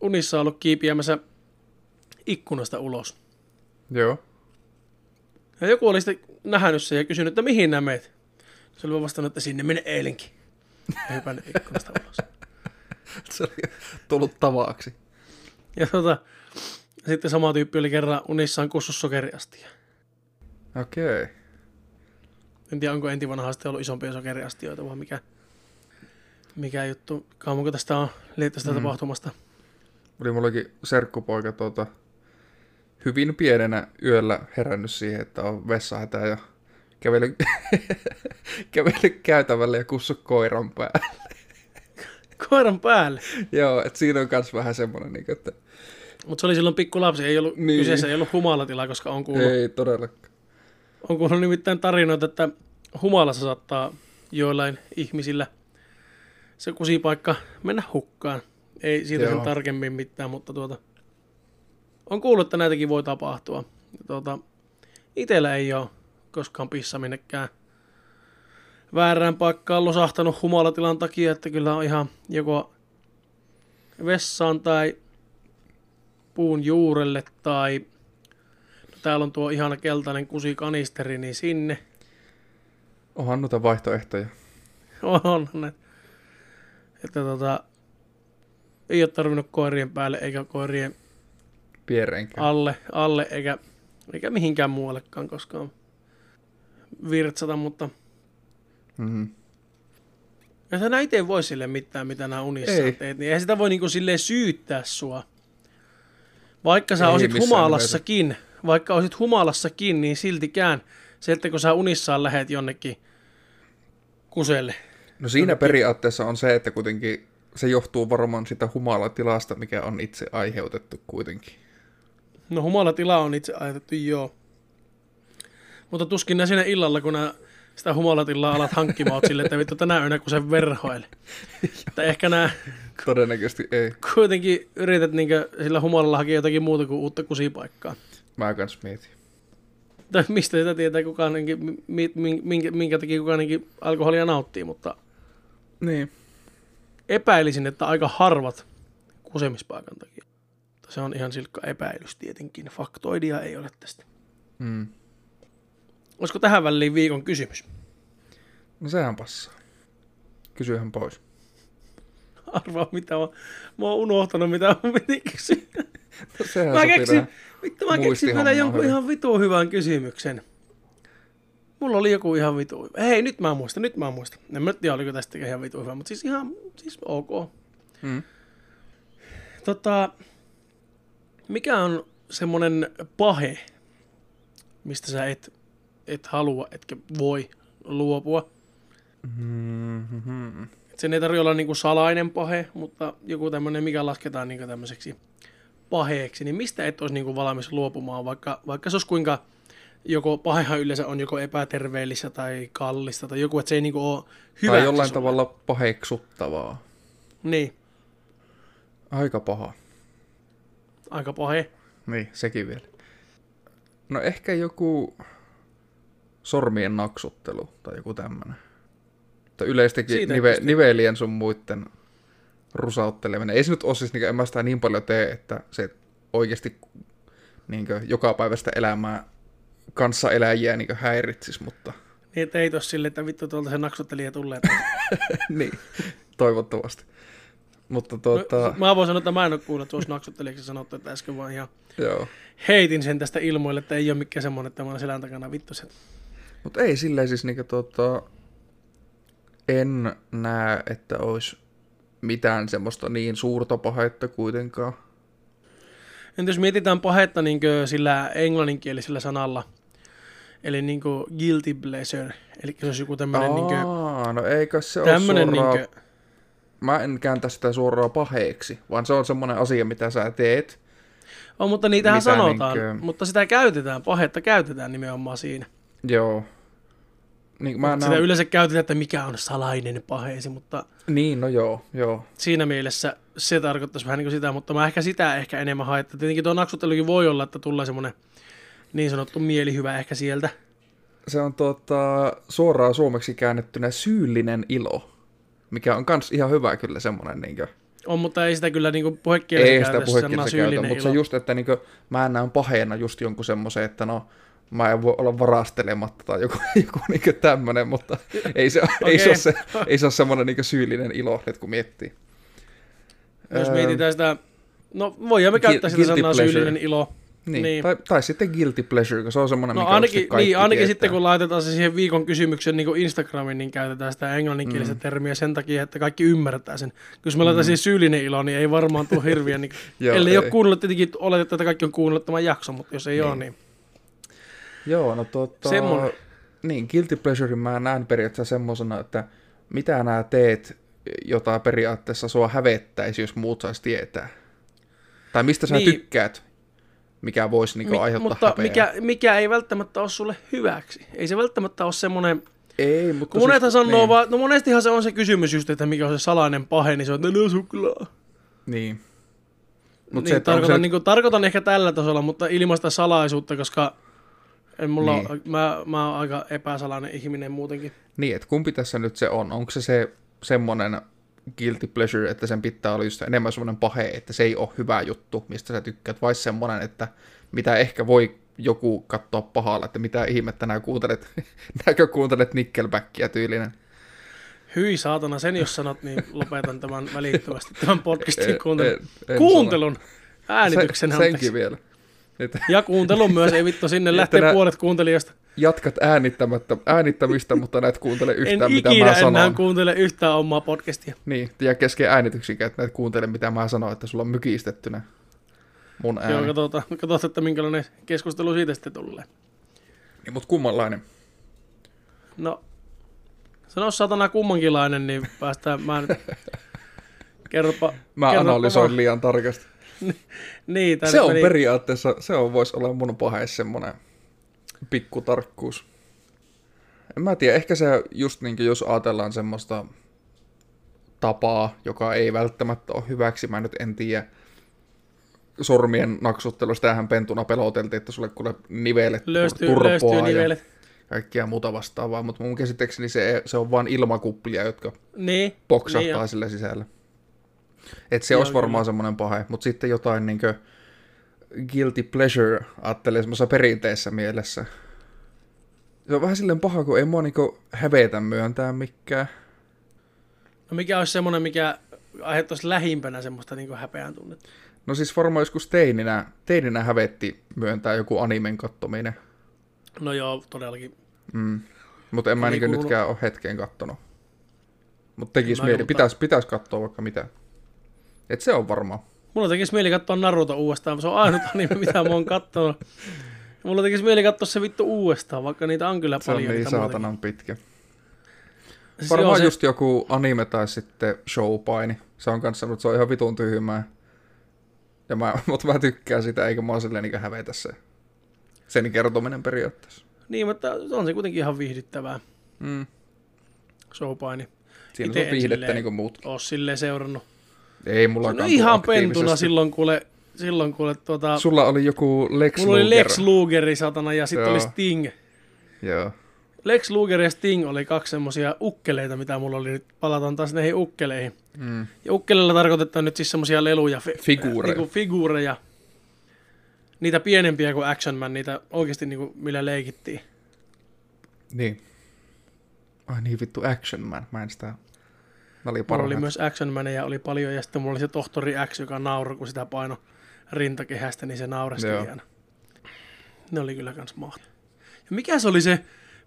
unissa ollut kiipiämässä ikkunasta ulos. Joo. Ja joku oli sitten nähnyt sen ja kysynyt, että mihin nämä meet. Se oli vastannut, että sinne mene eilenkin. Ja hypännyt ikkunasta ulos. (laughs) Se oli tullut tavaksi. Ja tota, sitten sama tyyppi oli kerran unissaan kussus sokeriastia. Okei. Okay. En tiedä, onko enti vanhaa sitten ollut isompia sokeriastioita vai mikä, mikä juttu. Kauanko tästä on tästä mm. tapahtumasta? Oli mullakin serkkupoika tuota, hyvin pienenä yöllä herännyt siihen, että on vessahätä ja kävellyt, (laughs) kävellyt käytävälle ja kussu koiran päälle. Koiran päälle? Joo, että siinä on myös vähän semmoinen, niin että... Mutta se oli silloin pikku lapsi, ei ollut, niin. kyseessä ei ollut humalatila, koska on kuullut... Ei todellakaan. On kuullut nimittäin tarinoita, että humalassa saattaa joillain ihmisillä se kusipaikka mennä hukkaan. Ei siitä Joo. sen tarkemmin mitään, mutta tuota, on kuullut, että näitäkin voi tapahtua. Tuota, itellä ei ole koskaan pissa minnekään väärään paikkaan losahtanut humalatilan takia, että kyllä on ihan joko vessaan tai puun juurelle tai no täällä on tuo ihana keltainen kusikanisteri, niin sinne. Onhan noita vaihtoehtoja. On, ne. Että tota, ei ole tarvinnut koirien päälle eikä koirien Pierenkään. alle, alle eikä, eikä mihinkään muuallekaan koskaan virtsata, mutta mm-hmm. jos nämä itse voi sille mitään, mitä nämä unissa Ei. teet, niin ei sitä voi niinku silleen syyttää sua. Vaikka sä Ei olisit humalassakin, vaikka olisit humalassakin, niin siltikään se, että kun sä unissaan lähet jonnekin kuselle. No siinä Jonnekin- periaatteessa on se, että kuitenkin se johtuu varmaan sitä humalatilasta, mikä on itse aiheutettu kuitenkin. No humalatila on itse ajatettu, joo. Mutta tuskin nää siinä illalla, kun nää sitä humalatilaa alat hankkimaan oot silleen, että vittu tänä yönä kun se verhoile. että ehkä nää Todennäköisesti ei. kuitenkin yrität niinkö sillä humalalla hakea jotakin muuta kuin uutta kusipaikkaa. Mä kans mietin. Tai mistä sitä tietää kukaan, niinkin, mi, mi, minkä, minkä takia kukaan niinkin alkoholia nauttii, mutta Niin. epäilisin, että aika harvat kusemispaikan takia. Se on ihan silkka epäilys tietenkin. Faktoidia ei ole tästä. Mm. Olisiko tähän väliin viikon kysymys? No sehän passaa. Kysyhän pois. (laughs) Arvaa mitä mä, mä oon unohtanut, mitä mun piti kysyä. (laughs) No Mä keksin, vittu, mä keksin vielä jonkun hyvin. ihan vitu hyvän kysymyksen. Mulla oli joku ihan vitu hyvä. Hei, nyt mä muistan, nyt mä muistan. En mä tiedä, oliko tästä ihan vitu hyvä, mutta siis ihan, siis ok. Mm. Tota, mikä on semmonen pahe, mistä sä et, et halua, etkä voi luopua? Mm-hmm. Et sen ei tarvitse olla niinku salainen pahe, mutta joku tämmöinen, mikä lasketaan niinku tämmöiseksi paheeksi, niin mistä et olisi niinku valmis luopumaan, vaikka, vaikka se olisi kuinka, joko pahehan yleensä on joko epäterveellistä tai kallista tai joku, että se ei niinku ole hyvä. Tai jollain tavalla paheksuttavaa. Niin, Aika paha. aika pahe. Niin, sekin vielä. No ehkä joku sormien naksuttelu tai joku tämmönen. Tai yleistäkin nive, nivelien sun muitten rusautteleminen. Ei se nyt ole siis, niin en mä sitä niin paljon tee, että se oikeasti niin joka päivästä elämää kanssa eläjiä niin häiritsis, mutta Niin, että ei tos silleen, että vittu tuolta se naksuttelija tulee. (laughs) niin, toivottavasti. Mutta No, tuota, mä voin sanoa, että mä en ole kuullut, että olisi naksuttelijaksi sanottu, että äsken vaan ihan joo. heitin sen tästä ilmoille, että ei ole mikään semmoinen, että mä olen selän takana vittu se. Mutta ei silleen siis niinku tota, en näe, että olisi mitään semmoista niin suurta pahetta kuitenkaan. Entä jos mietitään pahetta niin sillä englanninkielisellä sanalla, eli niin guilty pleasure, eli se olisi joku tämmöinen niin Aa, no eikö se ole suoraan, niin mä en kääntää sitä suoraan paheeksi, vaan se on semmoinen asia, mitä sä teet. on, mutta niitähän sanotaan, niinkö- mutta sitä käytetään, pahetta käytetään nimenomaan siinä. Joo. Niin, mä sitä näen, yleensä käytetään, että mikä on salainen paheesi, mutta niin, no joo, joo. siinä mielessä se tarkoittaisi vähän niin kuin sitä, mutta mä ehkä sitä ehkä enemmän että tietenkin tuo naksuttelukin voi olla, että tulee semmoinen niin sanottu mielihyvä ehkä sieltä. Se on tota, suoraan suomeksi käännettynä syyllinen ilo, mikä on kans ihan hyvä kyllä semmoinen niin kuin, On, mutta ei sitä kyllä niinku puhekielessä ei sitä puhekielessä syyllinen käytä, mutta se ilo. just, että niin kuin, mä näen paheena just jonkun semmoisen, että no, mä en voi olla varastelematta tai joku, (laughs) joku niin tämmöinen, mutta ei se, (laughs) ei se ole, se, ei se ole semmoinen niin syyllinen ilo, nyt kun miettii. Jos Öö, mietitään sitä, no voidaan me käyttää sitä sanaa pleasure. syyllinen ilo. Niin, Niin. Tai, tai sitten guilty pleasure, kun se on semmoinen, No mikä ainakin, kaikki niin, ainakin tietää. sitten kun laitetaan se siihen viikon kysymyksen niin kuin Instagramiin, niin käytetään sitä englanninkielistä mm. termiä sen takia, että kaikki ymmärtää sen. Jos me laitetaan siihen syyllinen ilo, niin ei varmaan tule hirviä. Niin, (laughs) Joo, ellei ole ei. kuunnellut, tietenkin oletetaan, että kaikki on kuunnellut tämän jakson, mutta jos ei niin. ole, niin Joo, no tota... Semmonen. Niin, guilty pleasure mä näen periaatteessa semmosena, että mitä nää teet, jota periaatteessa sua hävettäisi, jos muut sais tietää. Tai mistä sä Niin. tykkäät, mikä voisi niinku Mi- aiheuttaa mutta häpeää. mikä, mikä ei välttämättä ole sulle hyväksi. Ei se välttämättä ole semmoinen, Ei, mutta kun monethan siis, sanoo niin, vaan, no monestihan se on se kysymys just, että mikä on se salainen pahe, niin se on, että no suklaa. Niin. Mut niin, se, tarkoitan, se, niin kuin, tarkoitan ehkä tällä tasolla, mutta ilmaista salaisuutta, koska en mulla Niin. niin. mä, mä oon aika epäsalainen ihminen muutenkin. niin, että kumpi tässä nyt se on? Onko se se semmonen guilty pleasure, että sen pitää olla just enemmän semmoinen pahe, että se ei ole hyvä juttu, mistä sä tykkäät, vai semmoinen, että mitä ehkä voi joku katsoa pahalla, että mitä ihmettä nää kuuntelet, (laughs) näkö kuuntelet Nickelbackia tyylinen. Hyi saatana, sen jos sanot, niin lopetan tämän välittömästi, tämän podcastin (laughs) En- kuuntelun. en- en Kuuntelun! Äänityksen Se, senkin vielä. Että Ja kuuntelun myös, ei vittu, sinne (laughs) lähtee nä- puolet kuuntelijoista. jatkat äänittämättä, äänittämistä, mutta näet kuuntele En yhtään, mitä ikinä mä sanon. kuuntele yhtään omaa podcastia. Niin, ja kesken äänityksikään, että näet kuuntele, mitä mä sanon, että sulla on mykistettynä mun ääni. Joo, katsotaan, katsotaan, että minkälainen keskustelu siitä sitten tulee. Niin, mutta kummanlainen? No, sano satana kummankinlainen, niin päästään, mä nyt... (laughs) Kerropa, Mä kerropa analysoin vaan. liian tarkasti. (laughs) Niin, Se on meni- periaatteessa, se on, voisi olla mun paheis semmonen pikkutarkkuus. En mä tiedä, ehkä se just niin jos ajatellaan semmoista tapaa, joka ei välttämättä ole hyväksi, mä nyt en tiedä. Sormien naksuttelusta tähän pentuna peloteltiin, että sulle kuule nivelet Löystyy, turpoaa löystyy ja nivelet. kaikkia muuta vastaavaa, mutta mun käsittääkseni se, se on vain ilmakuplia, jotka Niin. poksahtaa niin sillä sisällä. Et se Joo, olisi varmaan semmoinen pahe, mutta sitten jotain niin guilty pleasure ajattelee semmoisessa perinteessä mielessä. Se on vähän silleen paha, kun ei mua niinku hävetä myöntää mikään. No mikä olisi semmoinen, mikä aiheuttaisi lähimpänä semmoista niin häpeän tunnetta? No siis varmaan joskus teininä, teininä hävetti myöntää joku animen kattominen. No joo, todellakin. Mm. Mutta en mä niinku kuulu- nytkään ole hetken kattonut. Mutta tekis En mieli, mäkään, pitäis, pitäis katsoa vaikka mitä. Et se on varmaan. Mulla tekisi mieli katsoa Naruto uudestaan, se on ainut (laughs) anime, mitä mä oon kattonut. Mulla tekisi mieli katsoa se vittu uudestaan, vaikka niitä on kyllä Se on paljon. niin saatanan pitkä. muitakin. Siis Varmaan se- just joku anime tai sitten showpaini. Se on kanssa, mutta se on ihan vitun tyhmää. Ja mä, (laughs) mutta mä tykkään sitä, eikä mä oon silleen niin hävetä se. Sen kertominen periaatteessa. Niin, mutta on se kuitenkin ihan viihdyttävää, Mm. showpaini. Siinä Ite on viihdettä niin kuin muut. Oon silleen seurannut. Ei mulla No ihan pentuna silloin kuule, silloin kuule tuota, Sulla oli joku Lex mulla oli. Lex Lugeri satana ja sitten oli Sting. Joo. Lex Luger ja Sting oli kaksi semmosia ukkeleita, mitä mulla oli nyt. Palataan taas näihin ukkeleihin. Mm. Ja ukkeleilla tarkoitetaan nyt siis semmosia leluja. Fi- Figuureja. Niinku figuureja. Niitä pienempiä kuin Action Man, niitä oikeasti niinku, millä leikittiin. Niin. Ai niin vittu Action Man. Mä en sitä... Mä oli Mulla oli myös Action Man ja oli paljon, ja sitten mulla oli se tohtori X, joka nauroi, kun sitä paino rintakehästä, niin se naureskeli aina. Ne oli kyllä kans mahtavaa. Ja mikä se oli se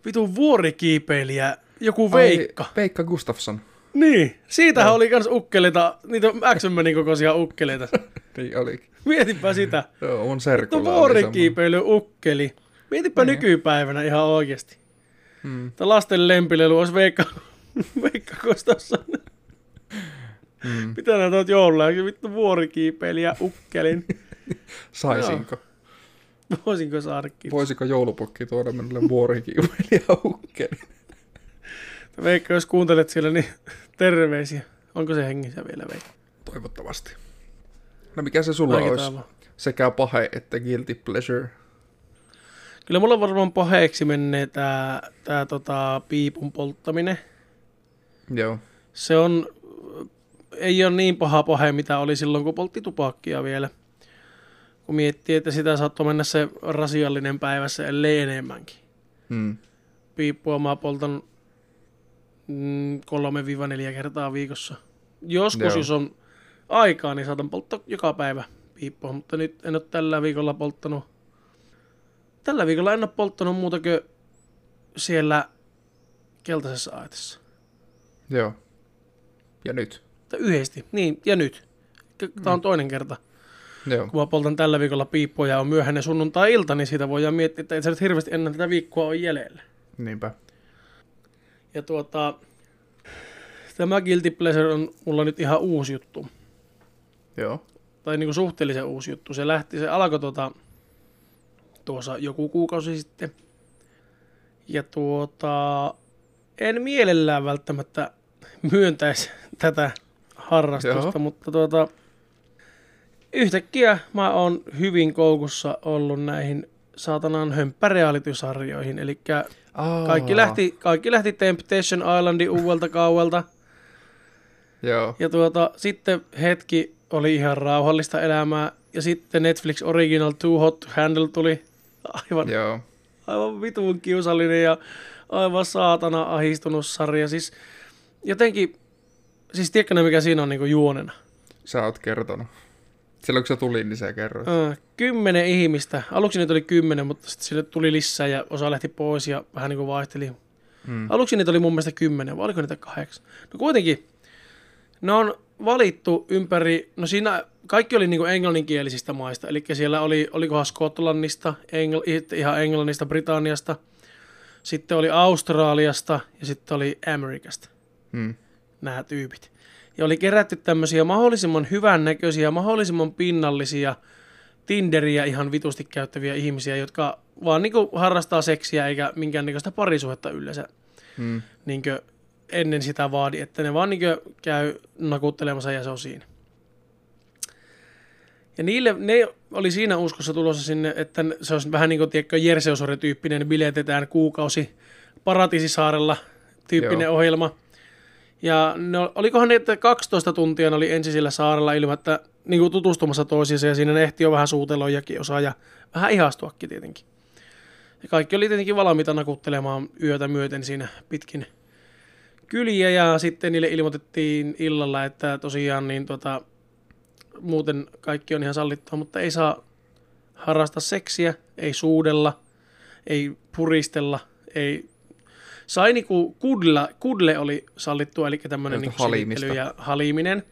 vitun vuorikiipeilijä, joku Veikka? Ai, Veikka Gustafsson. Niin, siitähän oli kans ukkeleita, niitä Action Manin kokoisia ukkeleita. (laughs) Niin olikin. Mietipä sitä. Joo, No serkulla oli vuorikiipeily ukkeli. Mietipä Niin. nykypäivänä ihan oikeasti. semmonen. Mm. Tämä lasten lempilelu olisi Veikka, (laughs) Veikka Gustafsson. Mm. Mitä näitä oot joululla? Vittu vuorikiipeilijä ukkelin. (laughs) Saisinko? Voisinko saada kiitos? Voisiko joulupukki tuoda minulle vuorikiumelia ukkeli? (laughs) Veikka, jos kuuntelet siellä, niin terveisiä. Onko se hengissä vielä, Veikka? Toivottavasti. No mikä se sulla Laitetaan olisi? vaan. Sekä pahe että guilty pleasure. Kyllä mulla varmaan paheeksi menee tää, tää tota, piipun polttaminen. Joo. Se on, ei ole niin paha pahe, mitä oli silloin, kun poltti tupakkia vielä. Kun miettii, että sitä saattoi mennä se rasiallinen päivässä, ellei enemmänkin. Mm. Piippua mä poltan mm, 3-4 kertaa viikossa. Joskus, Joo. jos on aikaa, niin saatan polttaa joka päivä piippua, mutta nyt en ole tällä viikolla polttanut. Tällä viikolla en ole polttanut muuta kuin siellä keltaisessa aitassa. Joo. Ja nyt? Tai yhdesti, niin, ja nyt. Tämä on toinen kerta. Joo. Kun mä poltan tällä viikolla piippua ja on myöhäinen sunnuntai-ilta, niin siitä voidaan miettiä, että ei se nyt hirveästi ennen tätä viikkoa ole jäljellä. Niinpä. Ja tuota, tämä Guilty Pleasure on mulla nyt ihan uusi juttu. Joo. Tai niinku suhteellisen uusi juttu. Se lähti, se alkoi tuota, tuossa joku kuukausi sitten. Ja tuota, en mielellään välttämättä myöntäisi tätä harrastusta, Joo. mutta tuota, yhtäkkiä mä oon hyvin koukussa ollut näihin saatanan hömppärealitysarjoihin. Eli kaikki lähti, kaikki lähti Temptation Islandin uudelta (laughs) kauelta. Joo. Ja tuota, sitten hetki oli ihan rauhallista elämää. Ja sitten Netflix Original Too Hot to Handle tuli. Aivan, Joo. aivan vitun kiusallinen ja aivan saatana ahistunut sarja. Siis jotenkin, siis tiedätkö ne, mikä siinä on niin juonena? Sä oot kertonut. Silloin kun se tuli, niin sä kerroit. Äh, kymmenen ihmistä. Aluksi niitä oli kymmenen, mutta sitten sille tuli lisää ja osa lähti pois ja vähän niin kuin vaihteli. Mm. Aluksi niitä oli mun mielestä kymmenen, vai oliko niitä kahdeksan? No kuitenkin, ne on valittu ympäri, no siinä kaikki oli niinku englanninkielisistä maista, eli siellä oli, olikohan Skotlannista, Engl, ihan Englannista, Britanniasta, sitten oli Australiasta ja sitten oli Amerikasta Mm. nämä tyypit. Ja oli kerätty tämmöisiä mahdollisimman hyvän näköisiä, mahdollisimman pinnallisia Tinderiä ihan vitusti käyttäviä ihmisiä, jotka vaan niinku harrastaa seksiä eikä minkäännäköistä parisuhetta yleensä Mm. niinkö ennen sitä vaadi, että ne vaan niinkö käy nakuttelemassa ja se on siinä. Ja niille, ne oli siinä uskossa tulossa sinne, että se olisi vähän niin kuin tiedätkö, Jerseosore-tyyppinen, biletetään kuukausi Paratiisisaarella tyyppinen Joo. ohjelma. Ja no, olikohan ne, että 12 tuntia ne oli ensin sillä saarella ilman, että niin kuin tutustumassa toisiinsa ja siinä ne ehti jo vähän suutelojakin osaa ja vähän ihastuakin tietenkin. Ja kaikki oli tietenkin valmiita nakuttelemaan yötä myöten siinä pitkin kyliä ja sitten niille ilmoitettiin illalla, että tosiaan niin tota, muuten kaikki on ihan sallittua, mutta ei saa harrastaa seksiä, ei suudella, ei puristella, ei... Sai niinku kudla, kudle oli sallittua, eli tämmöinen niinku silittely ja haliminen.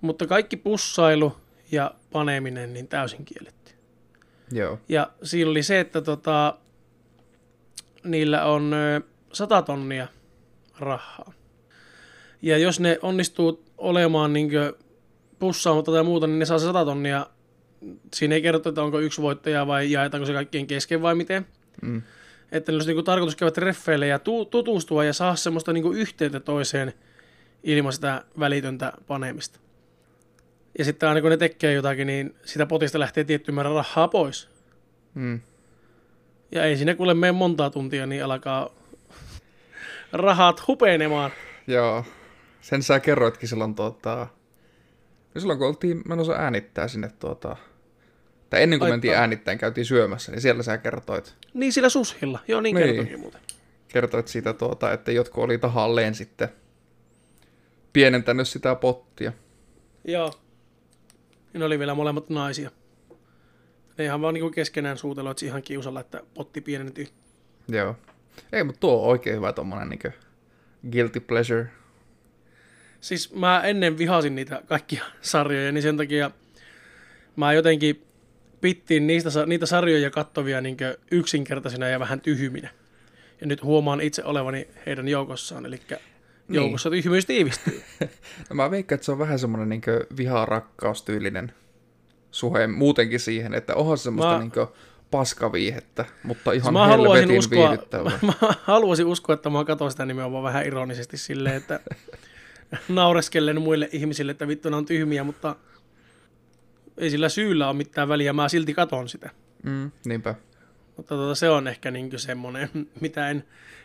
Mutta kaikki pussailu ja paneminen niin täysin kielletty. Joo. Ja siinä oli se, että tota, niillä on ö, 100 tonnia rahaa. Ja jos ne onnistuu olemaan niin pussaamatta tai muuta, niin ne saa se 100 tonnia. Siinä ei kerrota, että onko yksi voittaja vai jaetaanko se kaikkien kesken vai miten. Mm. Että niillä olisi niin tarkoitus käydä treffeille ja tu- tutustua ja saada semmoista niin yhteyttä toiseen ilman sitä välitöntä panemista. Ja sitten aina kun ne tekee jotakin, niin sitä potista lähtee tietty määrä rahaa pois. Mm. Ja ei siinä kuule mene montaa tuntia, niin alkaa rahat hupenemaan. Joo. Sen sä kerroitkin silloin tuota... Silloin kun oltiin menossa äänittää sinne tuota... Tai ennen kuin mentiin äänittäin, käytiin syömässä, niin siellä sä kertoit, Niin sillä sushilla. Joo, niin, Niin. kertoikin muuten. kertoit siitä, tuota, että jotkut oli tahalleen sitten pienentänyt sitä pottia. Joo. Ja ne oli vielä molemmat naisia. Ne ihan vaan niinku keskenään suuteloit ihan kiusalla, että potti pienentyy. Joo. Ei, mutta tuo on oikein hyvä tommonen niin guilty pleasure. Siis mä ennen vihasin niitä kaikkia sarjoja, niin sen takia mä jotenkin pittiin niistä, niitä sarjoja kattovia niin yksinkertaisina ja vähän tyhminä. Ja nyt huomaan itse olevani heidän joukossaan, eli joukossa tyhmyys tiivistyy. (laughs) No mä veikkaan, että se on vähän semmoinen niin viha-rakkaustyylinen suhe muutenkin siihen, että onhan se semmoista Mä- mä... niin paskaviihettä, mutta ihan mä haluaisin helvetin uskoa, viihdyttävää. (laughs) mä haluaisin uskoa, että mä katson sitä nimenomaan vähän ironisesti silleen, että (laughs) naureskellen muille ihmisille, että vittu on tyhmiä, mutta ei sillä syyllä ole mitään väliä, mä silti katon sitä. Mm, niinpä. Mutta tota, se on ehkä niin semmoinen, (laughs) mitä en,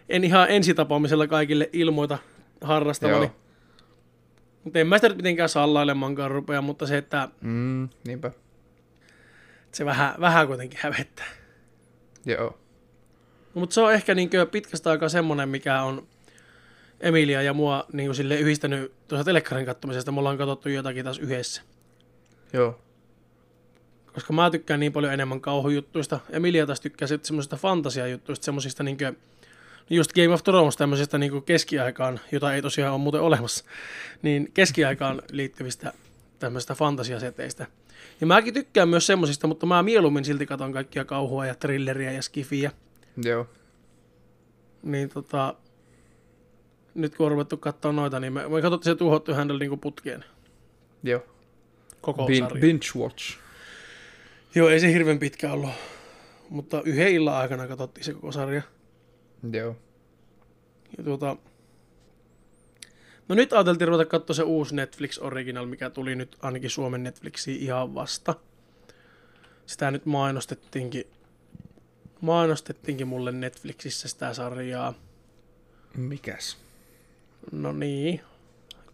en ihan ensitapaamisella kaikille ilmoita harrastavani. Joo. Mutta en mä sitä nyt mitenkään sallailemankaan rupea, mutta se, että Mm, niinpä. se vähän, vähän kuitenkin hävettää. Joo. Mutta se on ehkä niinkö pitkästä aikaa semmonen, mikä on Emilia ja mua niin sille yhdistänyt tuossa telekkarin kattomisesta. Me ollaan katsottu jotakin taas yhdessä. Joo. Koska mä tykkään niin paljon enemmän kauhujuttuista. Emilia taas tykkää sitten semmoisista fantasiajuttuista, semmoisista niinkö, just Game of Thrones tämmöisestä niin keskiaikaan, jota ei tosiaan ole muuten olemassa, niin keskiaikaan liittyvistä tämmöisistä fantasiaseteistä. Ja mäkin tykkään myös semmosista, mutta mä mieluummin silti katon kaikkia kauhua ja thrilleriä ja skifiä. Joo. Niin tota, nyt kun on ruvettu katsoa noita, niin me, me katsottiin se tuhottu hänellä niinku putkeen Joo. koko Bin, sarja. binge watch. Joo, ei se hirveän pitkä ollut. Mutta yhden illan aikana katsottiin se koko sarja. Joo. Ja tuota... No nyt ajateltiin ruveta katsoa se uusi Netflix Original, mikä tuli nyt ainakin Suomen Netflixiin ihan vasta. Sitä nyt mainostettiinkin, mainostettiinkin mulle Netflixissä sitä sarjaa. Mikäs? No niin,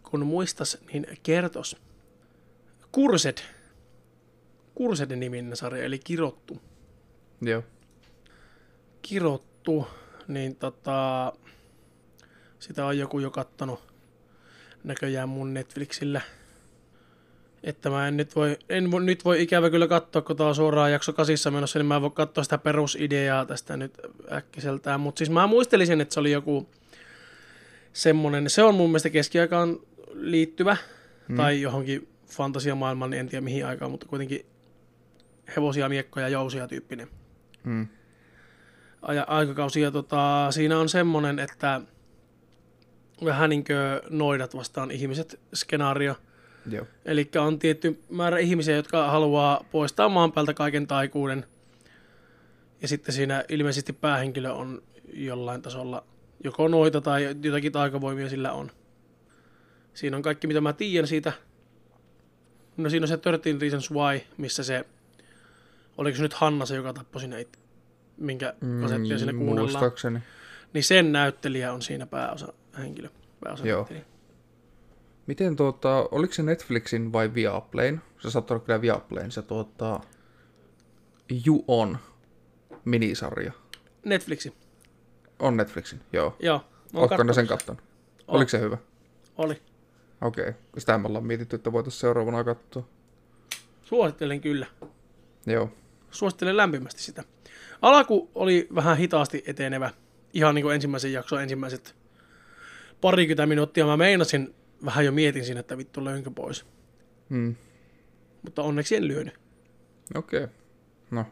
kun muistas, niin kertos. Kursed. Kursedin niminen sarja, eli Kirottu. Joo. Kirottu, niin tota, sitä on joku jo kattonut näköjään mun Netflixillä. Että mä en nyt voi, en voi, nyt voi ikävä kyllä katsoa, kun tää on suoraan jakso kasissa menossa, niin mä en voi katsoa sitä perusideaa tästä nyt äkkiseltään. Mutta siis mä muistelisin, että se oli joku semmonen, se on mun mielestä keskiaikaan liittyvä, Mm. tai johonkin fantasiamaailmaan, niin en tiedä mihin aikaan, mutta kuitenkin hevosia, miekkoja, jousia tyyppinen Mm. aja, aikakausi. Ja tota, siinä on semmonen, että vähän niin kuin noidat vastaan ihmiset skenaario. Eli on tietty määrä ihmisiä, jotka haluaa poistaa maan päältä kaiken taikuuden. Ja sitten siinä ilmeisesti päähenkilö on jollain tasolla joko noita tai jotakin taikavoimia sillä on. Siinä on kaikki, mitä mä tiedän siitä. No siinä on se 13 Reasons Why, missä se, oliko se nyt Hanna se, joka tappoi itse, minkä kasettia kuunnellaan. Mm, Muistaakseni. Niin sen näyttelijä on siinä pääosa henkilö. Pääosa Joo. näyttelijä. Miten tuota, oliko se Netflixin vai Viaplayn? Se saattaa olla kyllä Viaplayn, se tuota, You On minisarja. Netflixi. On Netflixin, joo. Joo. Oletko sen kattonut kattonut? On. Oliko se hyvä? Oli. Okei. Okay. Sitä me ollaan mietitty, että voitaisiin seuraavana katsoa. Suosittelen kyllä. Joo. Suosittelen lämpimästi sitä. Alku oli vähän hitaasti etenevä. Ihan niin kuin ensimmäisen jakson ensimmäiset parikymmentä minuuttia. Mä meinasin, vähän jo mietin siinä, että vittu löynkö pois. Mm. Mutta onneksi en lyönyt. Okei. Okay. No.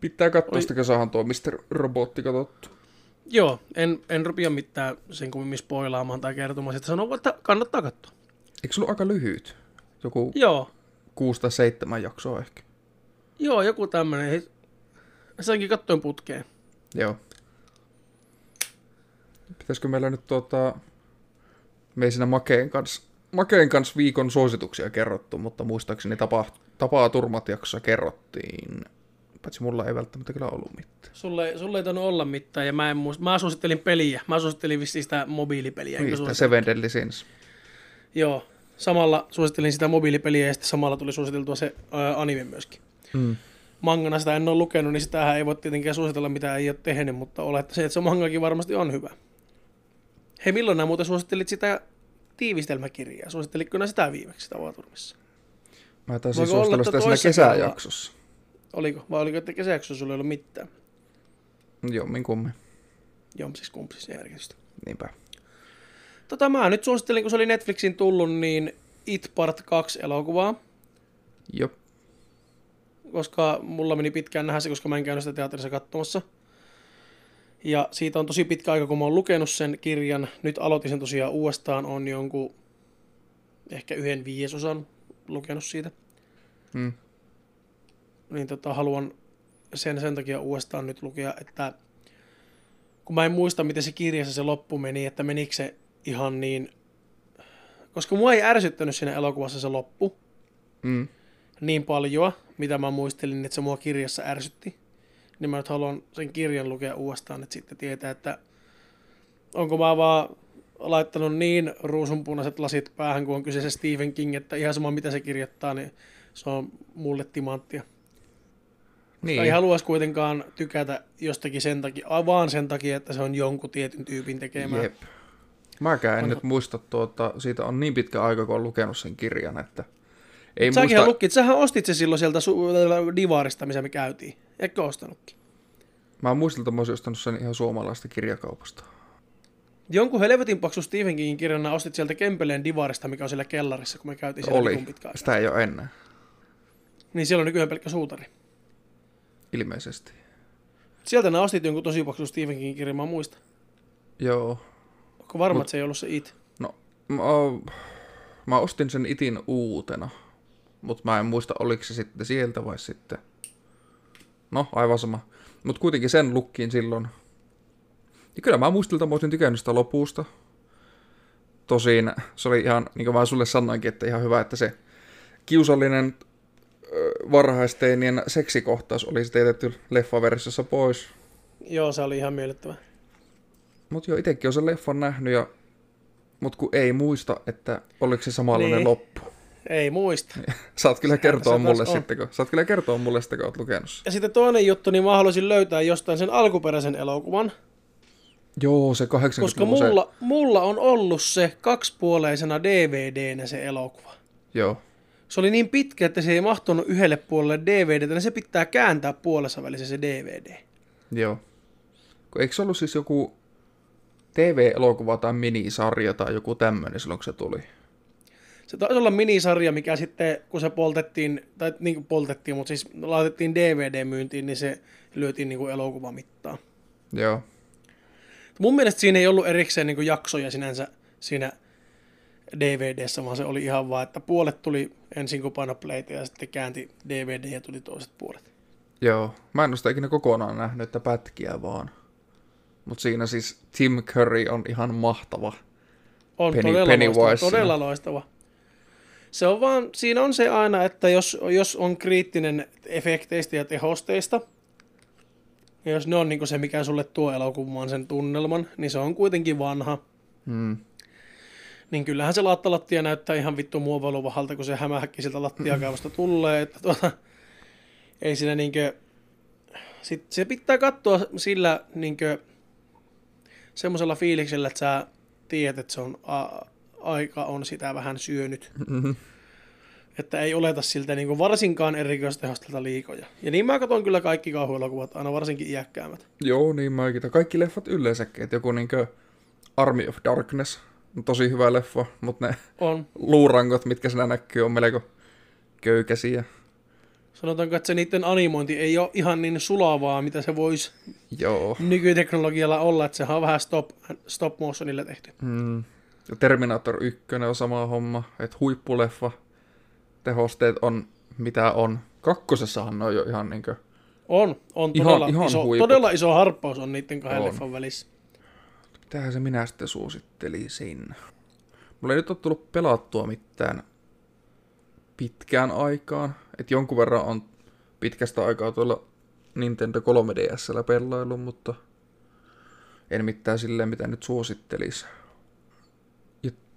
Pitää katsoa Oli- sitä, kun saadaan tuo Mr. Robotti katsottu. Joo, en, en rupia mitään sen kummemmin spoilaamaan tai kertomaan. Sitten sanon, että kannattaa katsoa. Eikö se ollut aika lyhyt? Joku Joo, kuusi tai seitsemän jaksoa ehkä. Joo, joku tämmönen. Sainkin kattoin putkeen. Joo. Pitäisikö meillä nyt tuota... Me ei siinä Makeen kanssa, Makeen kanssa viikon suosituksia kerrottu, mutta muistaakseni tapa, tapaa turmat jaksossa kerrottiin. Paitsi mulla ei välttämättä kyllä ollut mitään. Sulle, sulle ei tainnut olla mitään ja mä en muista. Mä suosittelin peliä. Mä suosittelin vissiin sitä mobiilipeliä. suosittelin- Seven Deadly Sins. Joo. Samalla suosittelin sitä mobiilipeliä ja sitten samalla tuli suositeltua se ää, anime myöskin. Mm. Mangana sitä en ole lukenut, niin sitähän ei voi tietenkään suositella, mitä ei ole tehnyt, mutta olettaisin, että se mangakin varmasti on hyvä. Hei, milloin nämä muuten suosittelit sitä tiivistelmäkirjaa? Suosittelitko nämä sitä viimeksi sitä Avaturmissa? Mä taisin Voiko suositella sitä siinä kesäjaksossa. Oliko? Vai oliko, että kesäjaksossa sulla ei ollut mitään? Jommin kummin. Jompsis kumpsis järjestystä. Niinpä. Tota mä nyt suosittelin, kun se oli Netflixin tullut, niin It Part 2 elokuvaa. Jop. Koska mulla meni pitkään nähdä se, koska mä en käynyt sitä teatterissa katsomassa. Ja siitä on tosi pitkä aika, kun mä oon lukenut sen kirjan. Nyt aloitin sen tosiaan uudestaan, on jonkun ehkä yhden viiesosan lukenut siitä. Mm. Niin tota, haluan sen sen takia uudestaan nyt lukea, että kun mä en muista, miten se kirjassa se loppu meni, että menikö se ihan niin... Koska mua ei ärsyttänyt siinä elokuvassa se loppu, Mm. niin paljon, mitä mä muistelin, että se mua kirjassa ärsytti. Niin mä nyt haluan sen kirjan lukea uudestaan, että sitten tietää, että onko mä vaan laittanut niin ruusunpunaiset lasit päähän, kun on kyseessä Stephen King, että ihan sama mitä se kirjoittaa, niin se on mulle timanttia. Niin. Ei haluaisi kuitenkaan tykätä jostakin sen takia, vaan sen takia, että se on jonkun tietyn tyypin tekemä. Jep. Mäkään en on... nyt muista tuota, siitä on niin pitkä aika, kun on lukenut sen kirjan, että ei Säkin muista... lukkit, sähän ostit se silloin sieltä su- Divarista, missä me käytiin. Eikö ostanutkin? Mä muistan, että mä olisin ostanut sen ihan suomalaista kirjakaupasta. Jonkun helvetin paksu Stephen Kingin kirjana ostit sieltä Kempeleen Divarista, mikä on siellä kellarissa, kun me käytiin siellä Oli, pitkä sitä ei ole ennen. Niin siellä on nykyään pelkkä suutari. Ilmeisesti. Sieltä nämä ostit jonkun tosi paksu Stephen Kingin kirjan, mä muistan. Joo. Onko varma, Mut, että se ei ollut se it? No, mä, mä ostin sen itin uutena, mutta mä en muista, oliko se sitten sieltä vai sitten... No, aivan sama. Mutta kuitenkin sen lukkiin silloin. Ja kyllä mä muistelta, mä olisin tykännyt sitä lopusta. Tosin se oli ihan, niin kuin mä sulle sanoinkin, että ihan hyvä, että se kiusallinen varhaisteinien seksikohtaus olisi teetetty leffaversiossa pois. Joo, se oli ihan miellyttävä. Mutta joo, itsekin on sen leffan nähnyt, ja... mutta kun ei muista, että oliko se samanlainen niin. loppu. Ei muista. (laughs) saat kyllä kertoa se mulle sitten, kun, saat kyllä kertoa mulle sitten, kun oot lukenut Ja sitten toinen juttu, niin mä haluaisin löytää jostain sen alkuperäisen elokuvan. Joo, se 80 Koska mulla, se... mulla on ollut se kaksipuoleisena DVDnä se elokuva. Joo. Se oli niin pitkä, että se ei mahtunut yhdelle puolelle DVDtä, niin se pitää kääntää puolessa välissä se DVD. Joo. Eikö se ollut siis joku TV-elokuva tai minisarja tai joku tämmöinen silloin, kun se tuli? Se taisi olla minisarja, mikä sitten, kun se poltettiin, tai niin kuin poltettiin, mutta siis laitettiin DVD-myyntiin, niin se lyötiin niin kuin elokuvamittaan. Joo. Mun mielestä siinä ei ollut erikseen niin kuin jaksoja sinänsä siinä DVDssä, vaan se oli ihan vaan, että puolet tuli ensin kun paino playtä ja sitten käänti DVD ja tuli toiset puolet. Joo, mä en ole sitä ikinä kokonaan nähnyt, että pätkiä vaan. Mutta siinä siis Tim Curry on ihan mahtava. On Penny, todella, loistava, todella loistava. Se on vaan, siinä on se aina, että jos, jos on kriittinen efekteistä ja tehosteista, ja jos ne on niin se, mikä sulle tuo elokuvaan sen tunnelman, niin se on kuitenkin vanha. Hmm. Niin kyllähän se lattalattia näyttää ihan vittu muovailuvahalta, kun se hämähäkki sieltä lattiakaavasta tulee. Että tuota, ei siinä niinkö... Sitten se pitää katsoa sillä niinkö semmoisella fiiliksellä, että sä tiedät, että se on a- aika on sitä vähän syönyt. Mm-hmm. Että ei oleta siltä niin kuin varsinkaan erikoistehostelta liikoja. Ja niin mä katson kyllä kaikki kauhuelokuvat, aina varsinkin iäkkäämät. Joo, niin mäkin. Kaikki leffat yleensäkin. Että joku niinkö Army of Darkness on tosi hyvä leffa, mutta ne on. luurangot, mitkä siinä näkyy, on melko köykäisiä. Sanotaanko, että se niiden animointi ei ole ihan niin sulavaa, mitä se voisi Joo. nykyteknologialla olla, että se on vähän stop, stop motionille tehty. Mm. Ja Terminator 1 on sama homma, että huippuleffa, tehosteet on mitä on. Kakkosessahan on jo ihan niinkö... On, on ihan, todella, ihan iso, todella iso harppaus on niiden kahden on. leffan välissä. Mitähän se minä sitten suosittelisin? Mulla ei nyt ole tullut pelattua mitään pitkään aikaan. Että jonkun verran on pitkästä aikaa tuolla Nintendo 3DSllä pelailu, mutta en mitään silleen, mitä nyt suosittelisi.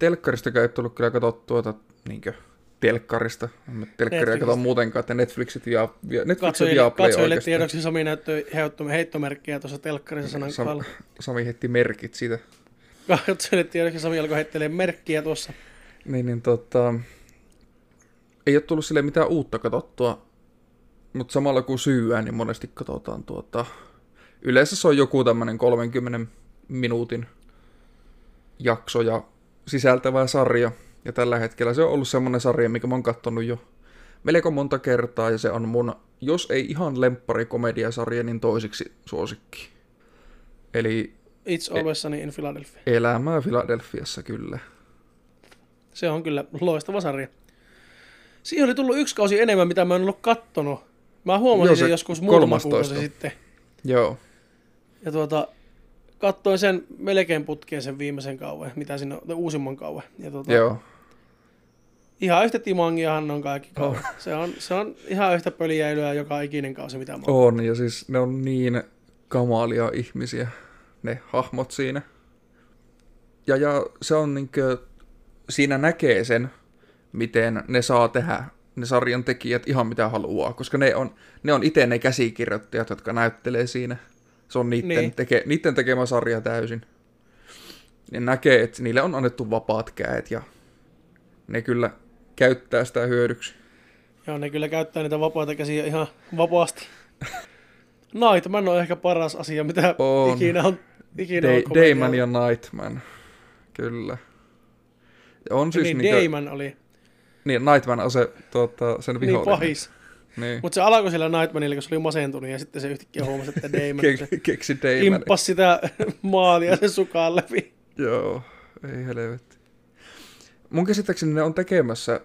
Ja telkkarista ei tullut kyllä katsottua, että niinkö, telkkarista. Telkkaria katso muutenkaan, että Netflixit ja, Netflixit katsojille, ja Play katsojille tiedoksi Sami näyttö heittomerkkiä tuossa telkkarissa sanan Sam, Sami heitti merkit siitä. (laughs) Katsojille tiedoksi Sami alkoi heittelee merkkiä tuossa. Niin, niin tota, ei ole tullut sille mitään uutta katsottua, mutta samalla kun syyää, niin monesti katsotaan tuota... Yleensä se on joku tämmöinen 30 minuutin jakso ja sisältävä sarja. Ja tällä hetkellä se on ollut semmoinen sarja, mikä mä oon katsonut jo melko monta kertaa, ja se on mun, jos ei ihan lemppari komediasarja, niin toisiksi suosikki. Eli... It's Always Sunny in Philadelphia. Elämää Philadelphiassa, kyllä. Se on kyllä loistava sarja. Siihen oli tullut yksi kausi enemmän, mitä mä en ollut kattonut. Mä huomasin Joo, sen joskus muutama kuukausi sitten. Joo. Ja tuota, katsoin sen melkein putkeen sen viimeisen kauan, mitä sinne on, uusimman kauan. Ja tuota, Joo. Ihan yhtä timangiahan on kaikki kauan. Oh. Se, on, se on ihan yhtä pöliäilyä joka ikinen kausi, mitä mä oon. On, ja siis ne on niin kamalia ihmisiä, ne hahmot siinä. Ja, ja se on niinkö, siinä näkee sen, miten ne saa tehdä ne sarjan tekijät ihan mitä haluaa, koska ne on, ne on itse ne käsikirjoittajat, jotka näyttelee siinä. Se on niiden, niin. teke, niiden tekemä sarja täysin. Ne näkee, että niille on annettu vapaat käet ja ne kyllä käyttää sitä hyödyksi. Joo, ne kyllä käyttää niitä vapaita käsiä ihan vapaasti. Nightman on ehkä paras asia, mitä on. ikinä on ikinä Day, on Dayman ja Nightman, kyllä. On siis niin, niinkö... Dayman oli niin, Nightman on se tuota, sen niin, vihollinen. Niin, pahis. Niin. Mutta se alkoi siellä Nightmanilla, kun se oli masentunut, ja sitten se yhtäkkiä huomasi, että (laughs) Damon Ke- keksi Damon. Sitä (laughs) maalia sen sukaan läpi. Joo, ei helvetti. Mun käsittääkseni ne on tekemässä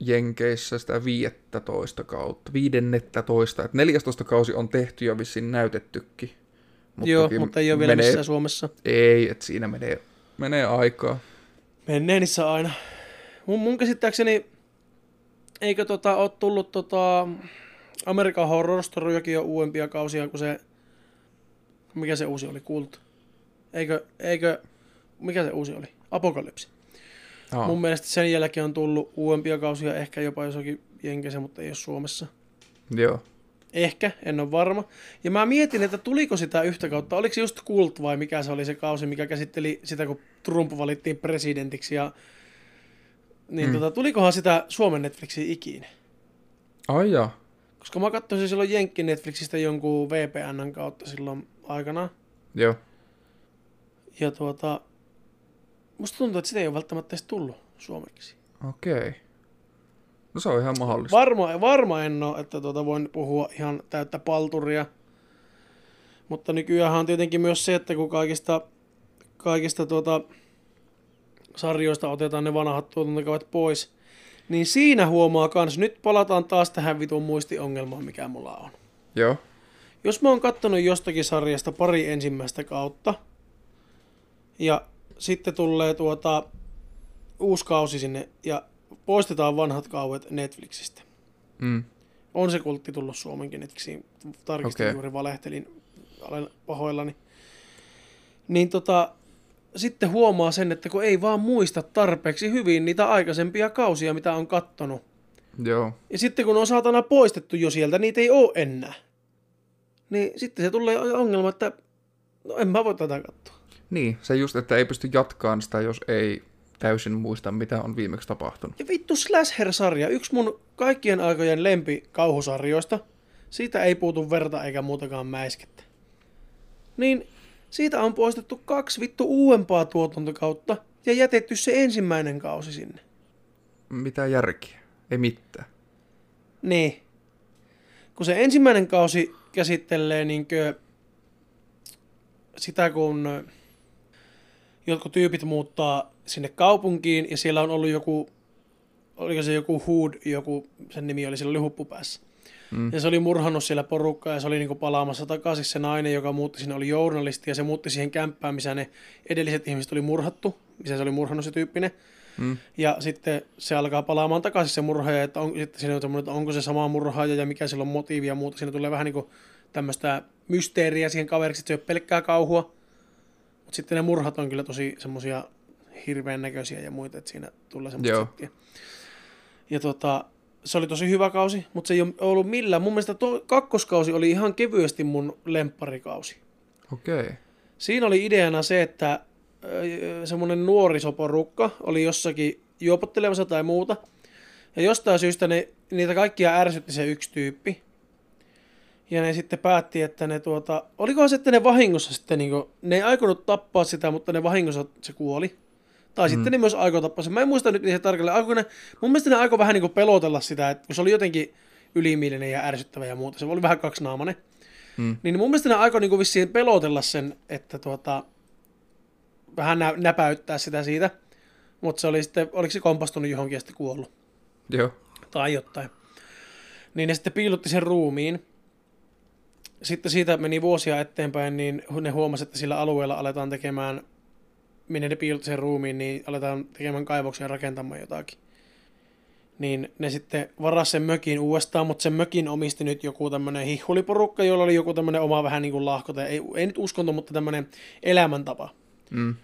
Jenkeissä sitä 15 kautta, 15, että 14 kausi on tehty ja vissiin näytettykin. Mutta Joo, mutta ei ole vielä menee, missään Suomessa. Ei, että siinä menee, menee aikaa. Menneenissä aina mun, mun käsittääkseni, eikö tota, ole tullut tota, Amerikan Horror Storyakin jo uudempia kausia kuin se, mikä se uusi oli, Kult. Eikö, eikö, mikä se uusi oli? Apokalypsi. Oh. Mun mielestä sen jälkeen on tullut uudempia kausia, ehkä jopa jossakin Jenkeissä, mutta ei ole Suomessa. Joo. Ehkä, en ole varma. Ja mä mietin, että tuliko sitä yhtä kautta, oliko se just Kult vai mikä se oli se kausi, mikä käsitteli sitä, kun Trump valittiin presidentiksi ja niin mm. tota, tulikohan sitä Suomen Netflixiin ikinä? Ai ja. Koska mä katsoin silloin Jenkki Netflixistä jonkun VPNn kautta silloin aikana. Joo. Ja tuota, musta tuntuu, että sitä ei ole välttämättä edes tullut suomeksi. Okei. Okay. No se on ihan mahdollista. Varma, varma en ole, että tuota voin puhua ihan täyttä palturia. Mutta nykyään on tietenkin myös se, että kun kaikista, kaikista tuota, sarjoista otetaan ne vanhat tuotantokaudet pois, niin siinä huomaa kans, nyt palataan taas tähän vitun muistiongelmaan, mikä mulla on. Joo. Jos mä oon kattonut jostakin sarjasta pari ensimmäistä kautta, ja sitten tulee tuota uusi kausi sinne, ja poistetaan vanhat kauet Netflixistä. Mm. On se kultti tullut Suomenkin Netflixiin. Tarkistin okay. juuri, valehtelin, olen pahoillani. Niin tota, sitten huomaa sen, että kun ei vaan muista tarpeeksi hyvin niitä aikaisempia kausia, mitä on kattonut. Joo. Ja sitten kun on saatana poistettu jo sieltä, niitä ei ole enää. Niin sitten se tulee ongelma, että no en mä voi tätä katsoa. Niin, se just, että ei pysty jatkaan sitä, jos ei täysin muista, mitä on viimeksi tapahtunut. Ja vittu Slasher-sarja, yksi mun kaikkien aikojen lempi kauhusarjoista. Siitä ei puutu verta eikä muutakaan mäiskettä. Niin siitä on poistettu kaksi vittu uudempaa tuotantokautta ja jätetty se ensimmäinen kausi sinne. Mitä järkiä? Ei mitään. Niin. Kun se ensimmäinen kausi käsittelee niinkö sitä, kun jotkut tyypit muuttaa sinne kaupunkiin ja siellä on ollut joku, oliko se joku Hood, joku, sen nimi oli siellä oli päässä. Mm. Ja se oli murhannut siellä porukkaa ja se oli niinku palaamassa takaisin se nainen, joka muutti sinne, oli journalisti ja se muutti siihen kämppään, missä ne edelliset ihmiset oli murhattu, missä se oli murhannut se tyyppinen. Mm. Ja sitten se alkaa palaamaan takaisin se murhaaja, että on, sitten siinä on että onko se sama murhaaja ja mikä sillä on motiivi ja muuta. Siinä tulee vähän niin kuin tämmöistä mysteeriä siihen kaveriksi, että se ei ole pelkkää kauhua. Mutta sitten ne murhat on kyllä tosi semmoisia hirveän näköisiä ja muita, että siinä tulee semmoista Ja tota, se oli tosi hyvä kausi, mutta se ei ole ollut millään. Mun mielestä tuo kakkoskausi oli ihan kevyesti mun lempparikausi. Okei. Okay. Siinä oli ideana se, että semmoinen nuorisoporukka oli jossakin juopottelemassa tai muuta. Ja jostain syystä ne, niitä kaikkia ärsytti se yksi tyyppi. Ja ne sitten päätti, että ne tuota, olikohan se, että ne vahingossa sitten, niin kuin, ne ei aikonut tappaa sitä, mutta ne vahingossa se kuoli. Tai mm. sitten ne myös aikoo tappaa sen. Mä en muista nyt niitä tarkalleen. Aiko ne, mun mielestä ne aikoo vähän niin kuin pelotella sitä, että kun se oli jotenkin ylimielinen ja ärsyttävä ja muuta. Se oli vähän kaksinaamainen. Mm. Niin mun mielestä ne aikoo niin kuin vissiin pelotella sen, että tuota, vähän nä- näpäyttää sitä siitä. Mutta se oli sitten, oliko se kompastunut johonkin ja sitten kuollut. Joo. Tai jotain. Niin ne sitten piilotti sen ruumiin. Sitten siitä meni vuosia eteenpäin, niin ne huomasivat, että sillä alueella aletaan tekemään minne ne piilotti sen ruumiin, niin aletaan tekemään kaivoksia ja rakentamaan jotakin. Niin ne sitten varas sen mökin uudestaan, mutta sen mökin omisti nyt joku tämmöinen hihhuliporukka, jolla oli joku tämmöinen oma vähän niin kuin lahko, ei, ei nyt uskonto, mutta tämmöinen elämäntapa. Mm.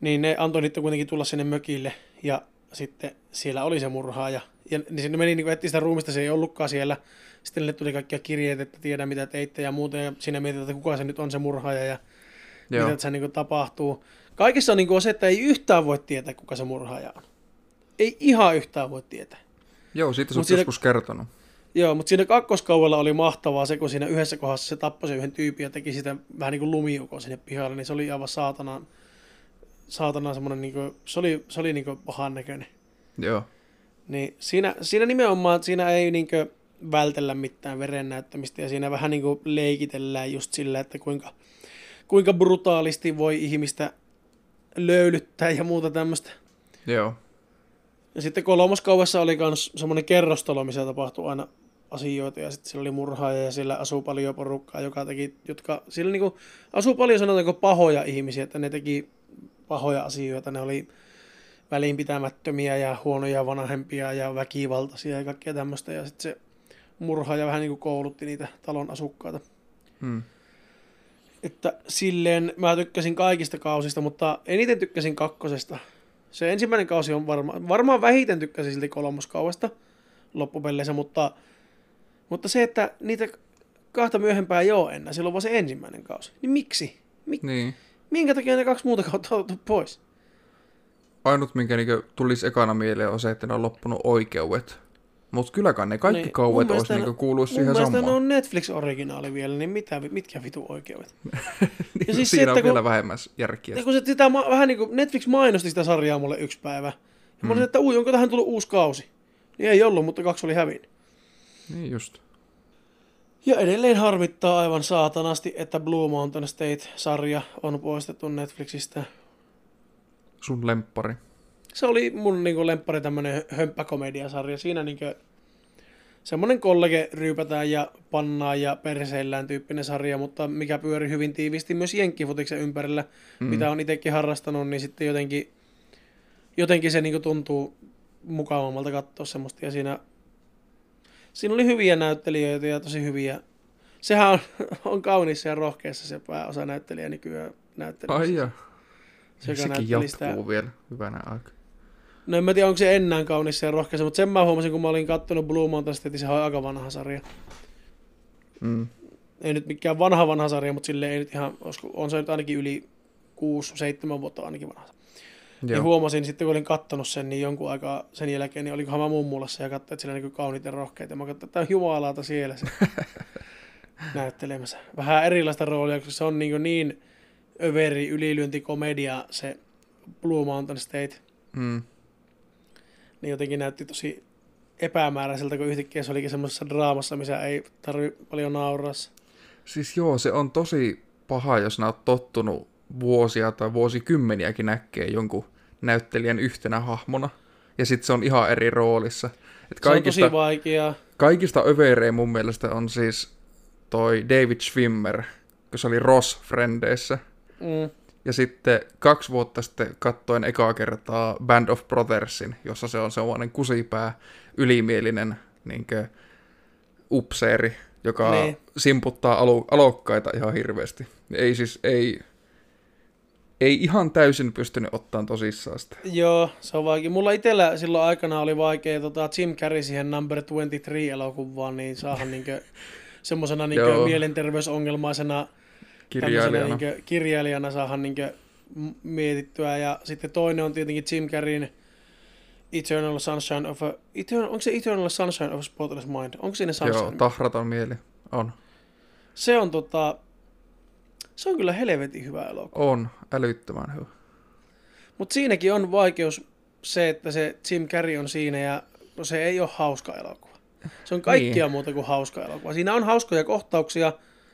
Niin ne antoi niitä kuitenkin tulla sinne mökille ja sitten siellä oli se murhaaja. Ja niin sinne meni niin kuin, sitä ruumista, se ei ollutkaan siellä. Sitten ne tuli kaikkia kirjeitä, että tiedä mitä teitte ja muuta. Ja siinä mietitään, että kuka se nyt on se murhaaja ja Joo. mitä tässä niin kuin tapahtuu. Kaikessa on, niin kuin se, että ei yhtään voi tietää, kuka se murhaaja on. Ei ihan yhtään voi tietää. Joo, siitä sä Mut oot siinä- joskus kertonut. Joo, mutta siinä kakkoskaudella oli mahtavaa se, kun siinä yhdessä kohdassa se tappoi sen yhden tyypin ja teki sitä vähän niin kuin lumiukon sinne pihalle, niin se oli aivan saatana, saatana semmoinen, niin kuin, se oli, se oli niin kuin pahan näköinen. Joo. Niin siinä, siinä nimenomaan, siinä ei niin kuin vältellä mitään veren näyttämistä ja siinä vähän niin kuin leikitellään just sillä, että kuinka, kuinka brutaalisti voi ihmistä löylyttää ja muuta tämmöistä. Joo. Ja sitten kolmoskaudessa oli myös semmoinen kerrostalo, missä tapahtui aina asioita ja sitten siellä oli murhaaja ja siellä asuu paljon porukkaa, joka teki, jotka, siellä niinku asuu paljon sanotaanko pahoja ihmisiä, että ne teki pahoja asioita, ne oli välinpitämättömiä ja huonoja vanhempia ja väkivaltaisia ja kaikkea tämmöistä ja sitten se murhaaja vähän niin kuin koulutti niitä talon asukkaita. Hmm. Että silleen mä tykkäsin kaikista kausista, mutta eniten tykkäsin kakkosesta. Se ensimmäinen kausi on varma, varmaan vähiten tykkäsin silti kolmoskaudesta loppupeleissä, mutta, mutta se, että niitä kahta myöhempää ei ole enää, silloin vaan se ensimmäinen kausi. Niin miksi? Mik, Niin. minkä takia ne kaksi muuta kautta on otettu pois? Ainut, minkä niinku tulisi ekana mieleen, on se, että ne on loppunut oikeudet. Mutta kylläkään ne kaikki Niin, niin, kauet mun olisi niinku kuuluisi Mun siihen samaan. ne on Netflix-originaali vielä, niin mitä, mitkä vitu oikeudet? niin, (laughs) ja siis se, siinä että on kun- vielä vähemmän järkiä. Ja kun se, sitä, vähän niin kuin Netflix mainosti sitä sarjaa mulle yksi päivä. Ja mä olin, että ui, onko tähän tullut uusi kausi? Niin ei ollut, mutta kaksi oli hävinnyt. Niin just. Ja edelleen harmittaa aivan saatanasti, että Blue Mountain State-sarja on poistettu Netflixistä. Sun lemppari. Se oli mun niin lemppari tämmönen hömppäkomediasarja. Siinä niin semmonen kollege ryypätään ja pannaan ja perseillään tyyppinen sarja, mutta mikä pyöri hyvin tiivisti myös jenkkifutiksen ympärillä, mm. mitä on itsekin harrastanut, niin sitten jotenkin, jotenkin se niin tuntuu mukavammalta katsoa semmoista. Ja siinä, siinä oli hyviä näyttelijöitä ja tosi hyviä. Sehän on, (laughs) on kauniissa ja rohkeassa se pääosa näyttelijä nykyään näyttelijä. Ai ja. Se, Sekin jatkuu sitä vielä hyvänä aika. No en mä tiedä, onko se enää kaunissa ja rohkeassa, mutta sen mä huomasin, kun mä olin kattonut Blue Mountain State, se on aika vanha sarja. Mm. Ei nyt mikään vanha vanha sarja, mutta sille ei nyt ihan, on se nyt ainakin yli 6-7 vuotta ainakin vanha. Ja Joo. huomasin sitten, kun olin kattonut sen, niin jonkun aikaa sen jälkeen, niin olikohan mä mummulassa ja katsoin, että siellä näkyy kauniit ja rohkeita. Ja mä katsoin, että tämä on jumalauta siellä se (laughs) näyttelemässä. Vähän erilaista roolia, koska se on niin, niin överi ylilyöntikomedia se Blue Mountain State. Mm. Niin jotenkin näytti tosi epämääräiseltä, kun yhtäkkiä se olikin semmoisessa draamassa, missä ei tarvi paljon nauraa. Siis joo, se on tosi paha, jos nää oot tottunut vuosia tai vuosikymmeniäkin näkee jonkun näyttelijän yhtenä hahmona. Ja sitten se on ihan eri roolissa. Et Se on kaikista, tosi vaikeaa. kaikista överein mun mielestä on siis toi David Schwimmer, kun se oli Ross Frendeissä. Mm. Ja sitten kaksi vuotta sitten kattoin ekaa kertaa Band of Brothersin, jossa se on sellainen kusipää, ylimielinen niinkö, upseeri, joka Niin. simputtaa alu, alokkaita ihan hirveästi. Ei siis, ei, ei ihan täysin pystynyt ottamaan tosissaan sitä. Joo, se on vaikea. Mulla itsellä silloin aikana oli vaikea tota Jim Carrey siihen Number 23 elokuvaan, niin saahan niinkö (laughs) semmoisena niinkö Joo. mielenterveysongelmaisena Kirjailijana. niinkö kirjailijana saahan niinkö m- mietittyä. Ja sitten toinen on tietenkin Jim Carreyn Eternal Sunshine of a... Eternal, onko se Eternal Sunshine of a Spotless Mind? Onko siinä Sunshine? Joo, tahraton mieli. On. Se on tota... Se on kyllä helvetin hyvä elokuva. On. Älyttömän hyvä. Mutta siinäkin on vaikeus se, että se Jim Carrey on siinä ja no se ei ole hauska elokuva. Se on kaikkia niin. muuta kuin hauska elokuva. Siinä on hauskoja kohtauksia,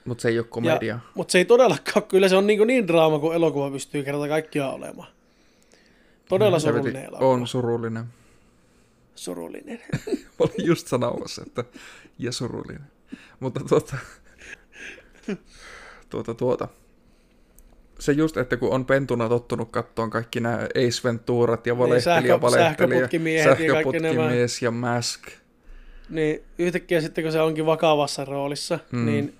Mutta se ei ole komedia. mutta se ei todellakaan, kyllä se on niin, niin draama kuin elokuva pystyy kerta kaikkiaan olemaan. Todella surullinen Helvetin- elokuva. On surullinen. Surullinen. (laughs) Mä olin just sanomassa, että ja surullinen. Mutta tuota, tuota, tuota. Se just, että kun on pentuna tottunut kattoon kaikki nämä Ace Venturat ja valehtelija, Niin, sähkö- valehtelija, sähköputkimiehet ja sähköputkimies ja Mask. niin yhtäkkiä sitten kun se onkin vakavassa roolissa, Mm. mm. niin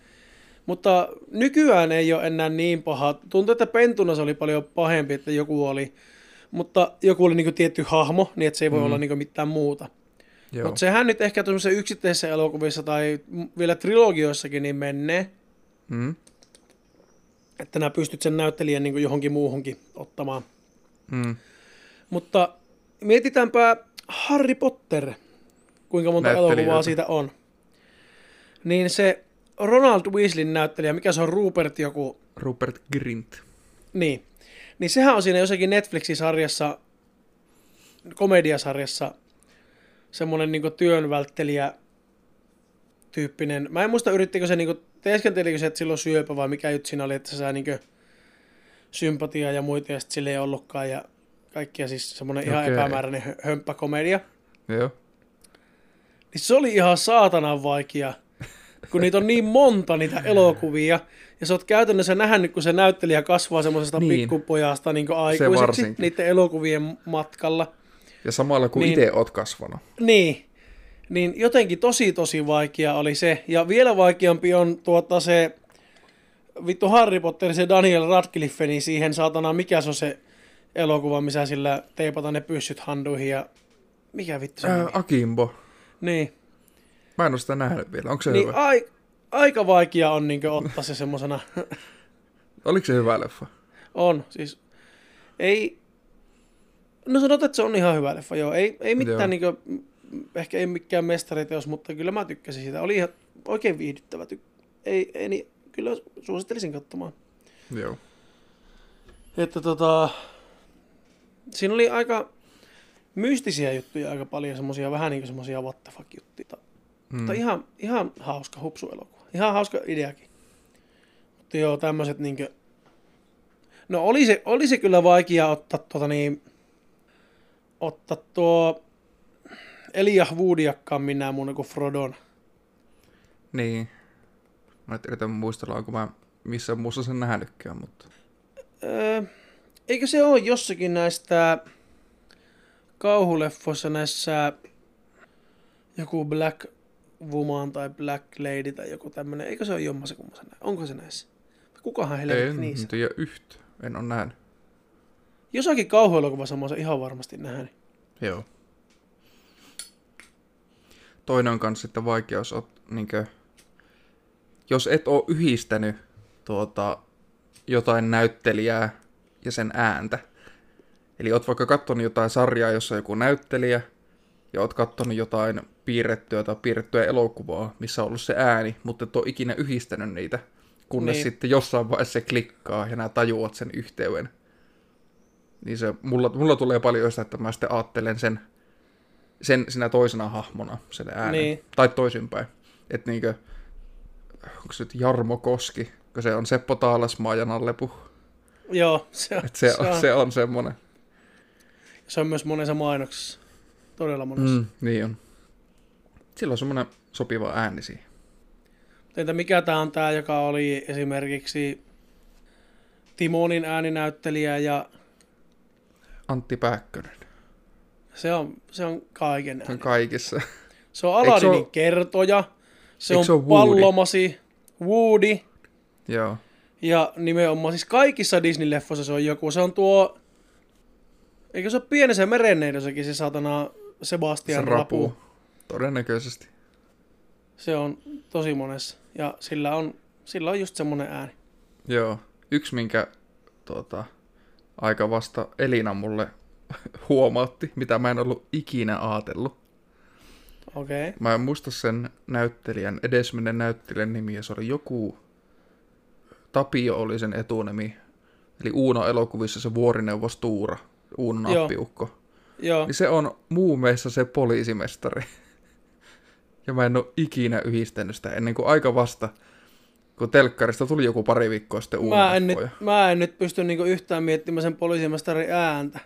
Mutta nykyään ei ole enää niin paha. Tuntuu, että pentuna se oli paljon pahempi, että joku oli, mutta joku oli niin tietty hahmo, niin että se ei voi mm. olla niin mitään muuta. Mutta sehän nyt ehkä tuollaisessa yksittäisessä elokuvissa tai vielä trilogioissakin niin menee. Mm. Että nämä pystyt sen näyttelijän niin johonkin muuhunkin ottamaan. Mm. Mutta mietitäänpä Harry Potter, kuinka monta elokuvaa siitä on. Niin se Ronald Weasleyn näyttelijä, mikä se on Rupert joku... Rupert Grint. Niin. Niin sehän on siinä jossakin Netflixin sarjassa, komediasarjassa, semmoinen niin työnvälttelijä tyyppinen. Mä en muista, yrittikö se, niin teeskentelikö se, että silloin syöpä vai mikä juttu siinä oli, että se saa niin sympatiaa ja muita, ja sitten sille ei ollutkaan, ja kaikkia siis semmoinen okay. ihan epämääräinen hömppäkomedia. Joo. Niin se oli ihan saatanan vaikea kun niitä on niin monta niitä elokuvia, ja sä oot käytännössä nähnyt, kun se näyttelijä kasvaa semmoisesta niin. pikkupojasta niin aikuiseksi niiden elokuvien matkalla. Ja samalla kuin niin, itse oot kasvanut. Niin. Niin jotenkin tosi tosi vaikea oli se. Ja vielä vaikeampi on tuota se vittu Harry Potter, se Daniel Radcliffe, niin siihen saatana, mikä se on se elokuva, missä sillä teipataan ne pyssyt handuihin ja mikä vittu se Ää, Akimbo. Niin. Mä en ole sitä nähnyt vielä. Onko se niin hyvä? Ai, aika vaikea on niin ottaa se semmosena. (laughs) Oliko se hyvä leffa? On, siis ei... No sanotaan, että se on ihan hyvä leffa, joo. Ei, ei mitään niin kuin, ehkä ei mikään mestariteos, mutta kyllä mä tykkäsin siitä. Oli ihan oikein viihdyttävä. Ei, ei, niin, kyllä suosittelisin katsomaan. Joo. Että tota, siinä oli aika mystisiä juttuja aika paljon, semmosia vähän niin kuin semmosia what the fuck juttuja. Mm. Mutta ihan, ihan hauska hupsuelokuva. Ihan hauska ideakin. Mutta joo, tämmöiset niinkö... No oli se, oli se kyllä vaikea ottaa tuota niin... Ottaa tuo... Elijah Woodiakkaan minä muun kuin Frodon. Niin. Mä et yritän muistella, onko mä missään muussa sen nähnytkään, mutta... Öö, eikö se ole jossakin näistä kauhuleffoissa näissä joku Black Woman tai Black Lady tai joku tämmöinen. Eikö se ole jommassa kummassa näin? Onko se näissä? Kukahan helvetti en, niissä? En tiedä yhtä. En ole nähnyt. Jossakin kauhuelokuvassa mä oon ihan varmasti nähnyt. Joo. Toinen on kanssa sitten vaikeus, on, niinkö, jos et ole yhdistänyt tuota, jotain näyttelijää ja sen ääntä. Eli oot vaikka katsonut jotain sarjaa, jossa on joku näyttelijä, ja oot katsonut jotain piirrettyä tai piirrettyä elokuvaa, missä on ollut se ääni, mutta et ole ikinä yhdistänyt niitä, kunnes niin. sitten jossain vaiheessa se klikkaa ja nämä tajuat sen yhteyden. Niin se, mulla, mulla tulee paljon sitä, että mä sitten ajattelen sen, sen sinä toisena hahmona, sen äänen. Niin. Tai toisinpäin. Että niinkö, onko se nyt Jarmo Koski, kun se on Seppo Taalasmaa ja Nallepu. Joo, se on, se, se, on, se on semmoinen. Se on myös monessa mainoksessa. Todella monessa. Mm, niin on. Sillä on semmoinen sopiva ääni siihen. Entä mikä tämä on tämä, joka oli esimerkiksi Timonin ääninäyttelijä ja... Antti Pääkkönen. Se on, se on kaiken ääni. kaikissa. Se on Aladinin se kertoja. Se on, se on Woody? Pallomasi, Woody. Joo. Ja nimenomaan siis kaikissa Disney-leffoissa se on joku. Se on tuo... Eikö se ole pienessä merenneidossakin se satana Sebastian se rapu. rapu. Todennäköisesti. Se on tosi monessa. Ja sillä on, sillä on just semmoinen ääni. Joo. Yksi, minkä tuota, aika vasta Elina mulle (laughs) huomautti, mitä mä en ollut ikinä ajatellut. Okei. Okay. Mä en muista sen näyttelijän, edesmenen näyttelijän nimi, ja se oli joku... Tapio oli sen etunimi. Eli Uuno-elokuvissa se vuorineuvos Tuura, Uuno nappiukko. Joo. Niin se on muumeissa se poliisimestari. (laughs) Ja mä en ole ikinä yhdistänyt sitä ennen kuin aika vasta, kun telkkarista tuli joku pari viikkoa sitten mä en, nyt, mä en nyt pysty niinku yhtään miettimään sen poliisimestarin ääntä.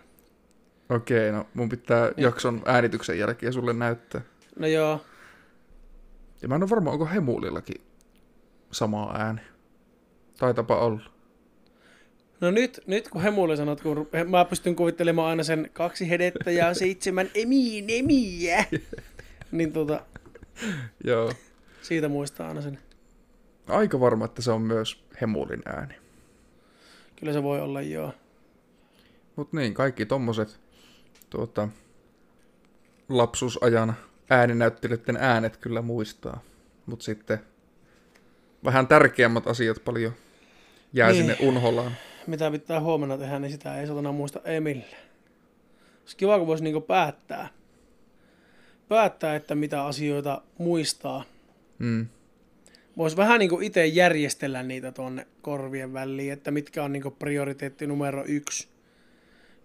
Okei, no mun pitää ja. jakson äänityksen jälkeen sulle näyttää. No joo. Ja mä en ole varma, onko Hemulillakin sama ääni. Taitapa olla. No nyt, nyt kun Hemuli sanot, kun mä pystyn kuvittelemaan aina sen kaksi hedettä ja seitsemän emiin emiä, (laughs) niin tota, (laughs) Joo. siitä muistaa aina sen. Aika varma, että se on myös hemulin ääni. Kyllä se voi olla, joo. Mutta niin, kaikki tommoset tuota, lapsuusajan ääninäyttelijöiden äänet kyllä muistaa. Mutta sitten vähän tärkeämmät asiat paljon jää Niin. sinne unholaan. Mitä pitää huomenna tehdä, niin sitä ei satana muista ei millään. Olisi kiva, kun voisi niinku päättää. Päättää, että mitä asioita muistaa. Mm. Voisi vähän niinku itse järjestellä niitä tuonne korvien väliin, että mitkä on niinku prioriteetti numero yksi.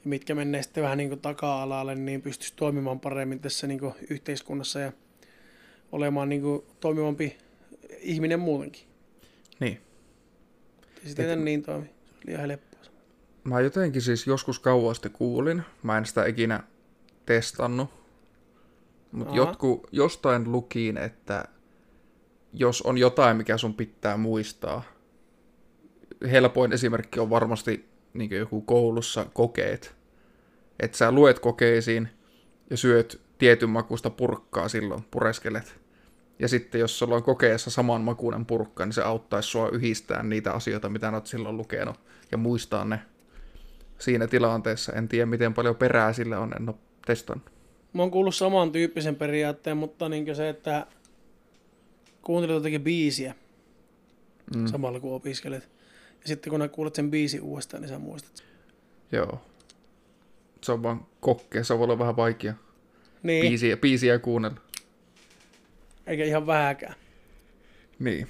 Ja mitkä menee sitten vähän niinku taka-alalle, niin pystyisi toimimaan paremmin tässä niinku yhteiskunnassa ja olemaan niinku toimivampi ihminen muutenkin. Niin. Se tietenkään niin toimi. Se oli liian helppoa. Mä jotenkin siis joskus kauan sitten kuulin, mä en sitä ikinä testannut, mutta Aha. jotkut jostain lukiin, että jos on jotain, mikä sun pitää muistaa, helpoin esimerkki on varmasti niin joku koulussa kokeet. Että sä luet kokeisiin ja syöt tietyn makusta purkkaa silloin, pureskelet. Ja sitten jos sulla on kokeessa saman makuinen purkka, niin se auttaisi sua yhdistämään niitä asioita, mitä oot silloin lukenut, ja muistaa ne siinä tilanteessa. En tiedä, miten paljon perää sillä on, en ole testannut. Mä oon kuullut samantyyppisen periaatteen, mutta niin se, että kuuntelet jotakin biisiä Mm. samalla kun opiskelet. Ja sitten kun kuulet sen biisin uudestaan, niin sä muistat. Joo. Se on vaan kokkea, se voi olla vähän vaikea Niin, biisiä, biisiä kuunnella. eikä ihan vähäkään. Niin.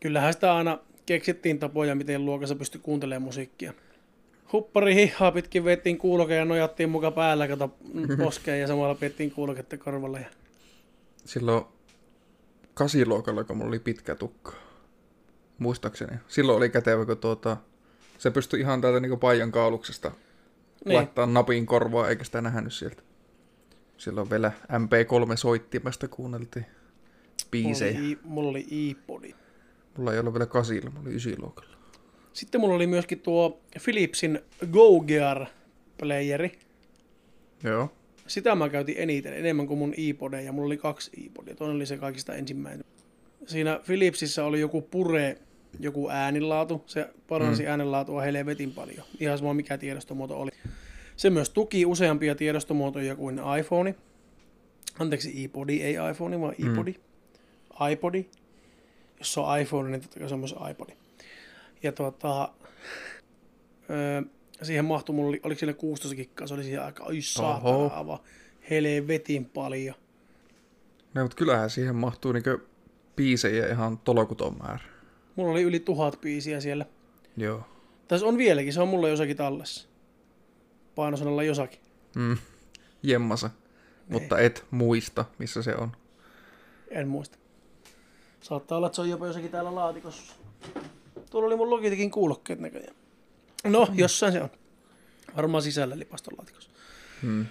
Kyllähän sitä aina keksittiin tapoja, miten luokassa pystyi kuuntelemaan musiikkia. Huppari hihaa pitkin vettiin kuuloke ja nojattiin muka päällä, kato poskeen ja samalla piettiin kuuloketta korvalle. Ja... Silloin kasiluokalla, kun mulla oli pitkä tukka. Muistaakseni. Silloin oli kätevä, kun tuota, se pystyi ihan täältä niin paijan kauluksesta niin. Laittaa napin korvaa, eikä sitä nähnyt sieltä. Silloin vielä MP3-soittimesta kuunneltiin mulla biisejä. oli, i- mulla oli iPodi. Mulla ei ollut vielä kasilla, mulla oli ysiluokalla. Sitten mulla oli myöskin tuo Philipsin Go Gear playeri. Joo. Sitä mä käytin eniten, enemmän kuin mun iPodeja. Mulla oli kaksi iPodia, toinen oli se kaikista ensimmäinen. Siinä Philipsissä oli joku pure, joku äänenlaatu. Se paransi mm. äänenlaatua helvetin paljon. Ihan sama mikä tiedostomuoto oli. Se myös tuki useampia tiedostomuotoja kuin iPhone. Anteeksi, iPodi, ei iPhone, vaan iPodi. Mm. iPodi. Jos se on iPhone, niin totta kai se on myös iPodi. Ja tuota, öö, siihen mahtui, mulla oli, oliko siinä 16 giggaa, se oli siihen aika, ai saatana aivan helvetin paljon. No, mutta kyllähän siihen mahtuu niinkö biisejä ihan tolokuton määrä. Mulla oli yli tuhat biisiä siellä. Joo. Tässä on vieläkin, se on mulla jossakin tallessa. Painosanalla jossakin. Mm. Jemmasa. Mutta et muista, missä se on. En muista. Saattaa olla, että se on jopa jossakin täällä laatikossa. Tuolla oli mun Logitechin kuulokkeet näköjään. No, jossain se on. Varmaan sisällä lipastolaatikossa. Mm.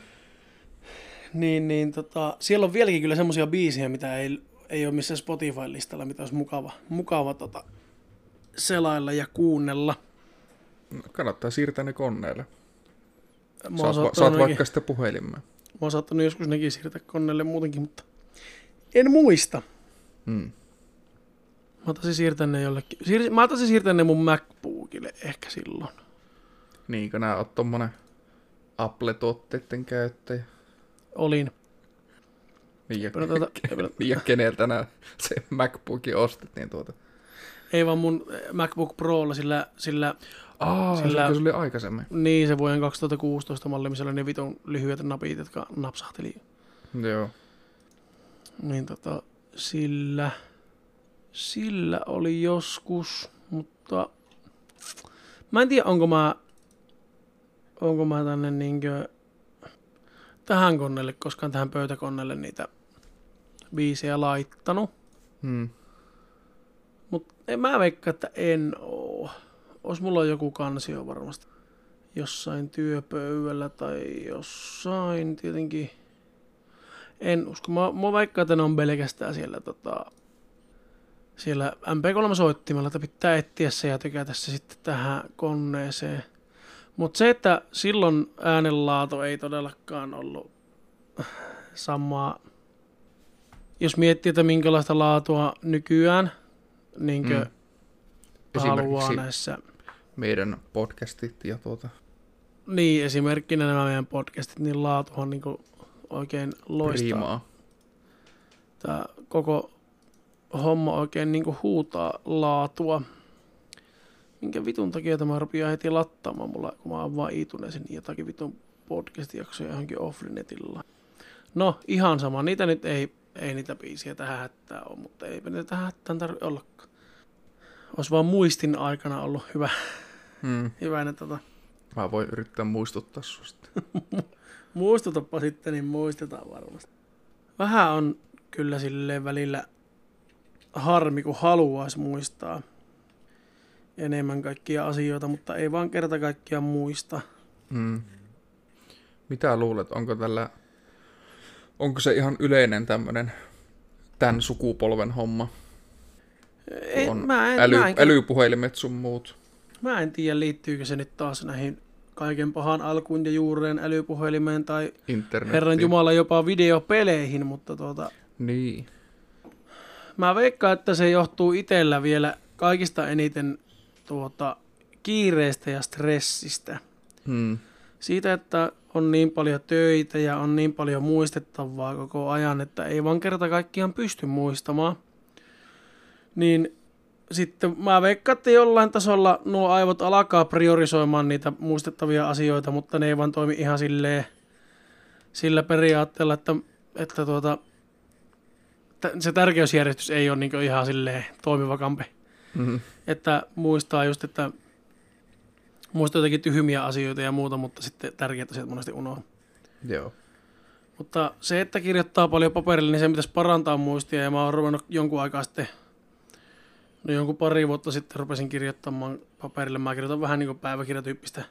Niin, niin tota, siellä on vieläkin kyllä semmoisia biisejä, mitä ei, ei ole missään Spotify-listalla, mitä olisi mukava, mukava tota, selailla ja kuunnella. No, Kannattaa siirtää ne koneelle. Mä Saat, va- saat nekin, vaikka sitten puhelimeen. mä oon saattanut joskus nekin siirtää koneelle muutenkin, mutta en muista. Mm. Mä taisin siirtää ne jollekin. Siir, mä taisin siirtää ne mun MacBookille ehkä silloin. Niin, kun nää oot tommonen Apple-tuotteiden käyttäjä. Olin. Niin ja, tuota, niin ja keneltä nää se MacBookin ostit, niin tuota. ei vaan mun MacBook Prolla, sillä, sillä Aa, Sillä... se oli aikaisemmin. niin se vuoden 2016 malli, missä oli ne vitun lyhyet napit, jotka napsahteli. Joo. Niin tota, sillä, sillä oli joskus, mutta mä en tiedä, onko mä, onko mä tänne niinkö, tähän koneelle, koskaan tähän pöytäkoneelle niitä biisejä laittanut. Hmm. Mutta mä veikkaan, että en oo. Ois mulla joku kansio varmasti. Jossain työpöydällä tai jossain tietenkin. En usko. Mä, mä veikkaan, että ne on pelkästään siellä, tota, siellä MP3-soittimella, että pitää etsiä se ja tykätä se sitten tähän koneeseen. Mutta se, että silloin äänenlaatu ei todellakaan ollut samaa. Jos miettii, että minkälaista laatua nykyään niinkö Mm. haluaa näissä. meidän podcastit ja tuota Niin, esimerkkinä nämä meidän podcastit, niin laatuhan niinku oikein loistaa. Tämä koko homma oikein niinku huutaa laatua. Minkä vitun takia tämä rupeaa heti lattaamaan mulla, kun mä oon vaan iituneesin jotakin vitun podcast-jaksoja johonkin offlinetilla. No, ihan sama. Niitä nyt ei, ei niitä biisiä tähän hättää ole, mutta eipä niitä tähän hättään tarvitse ollakaan. Olisi vaan muistin aikana ollut hyvä, Hmm. (laughs) hyvä ne tota, Mä voin yrittää muistuttaa susta. (laughs) Muistutapa sitten, niin muistetaan varmasti. Vähän on kyllä silleen välillä harmi, kun haluaisi muistaa enemmän kaikkia asioita, mutta ei vaan kerta kaikkiaan muista. Hmm. Mitä luulet, onko tällä, onko se ihan yleinen tämmönen tämän sukupolven homma? Ei, on mä, en, Äly, mä, en, älypuhelimet sun muut. mä en tiedä, liittyykö se nyt taas näihin kaiken pahan alkuun ja juureen älypuhelimeen tai. Herran Jumala jopa videopeleihin, mutta tuota, Niin. Mä veikkaan, että se johtuu itsellä vielä kaikista eniten tuota, kiireestä ja stressistä. Hmm. Siitä, että on niin paljon töitä ja on niin paljon muistettavaa koko ajan, että ei vaan kerta kaikkiaan pysty muistamaan. Niin sitten mä veikkaan, että jollain tasolla nuo aivot alkaa priorisoimaan niitä muistettavia asioita, mutta ne ei vaan toimi ihan silleen, sillä periaatteella, että, että tuota, se tärkeysjärjestys ei ole niin ihan silleen toimiva kampe. Hmm. Että muistaa just, että muistaa jotenkin tyhmiä asioita ja muuta, mutta sitten tärkeät asiat monesti unohtuu. Joo. Mutta se, että kirjoittaa paljon paperille, niin se pitäisi parantaa muistia. Ja mä oon ruvennut jonkun aikaa sitten, no jonkun pari vuotta sitten rupesin kirjoittamaan paperille. Mä kirjoitan vähän niin kuin päiväkirjatyyppistä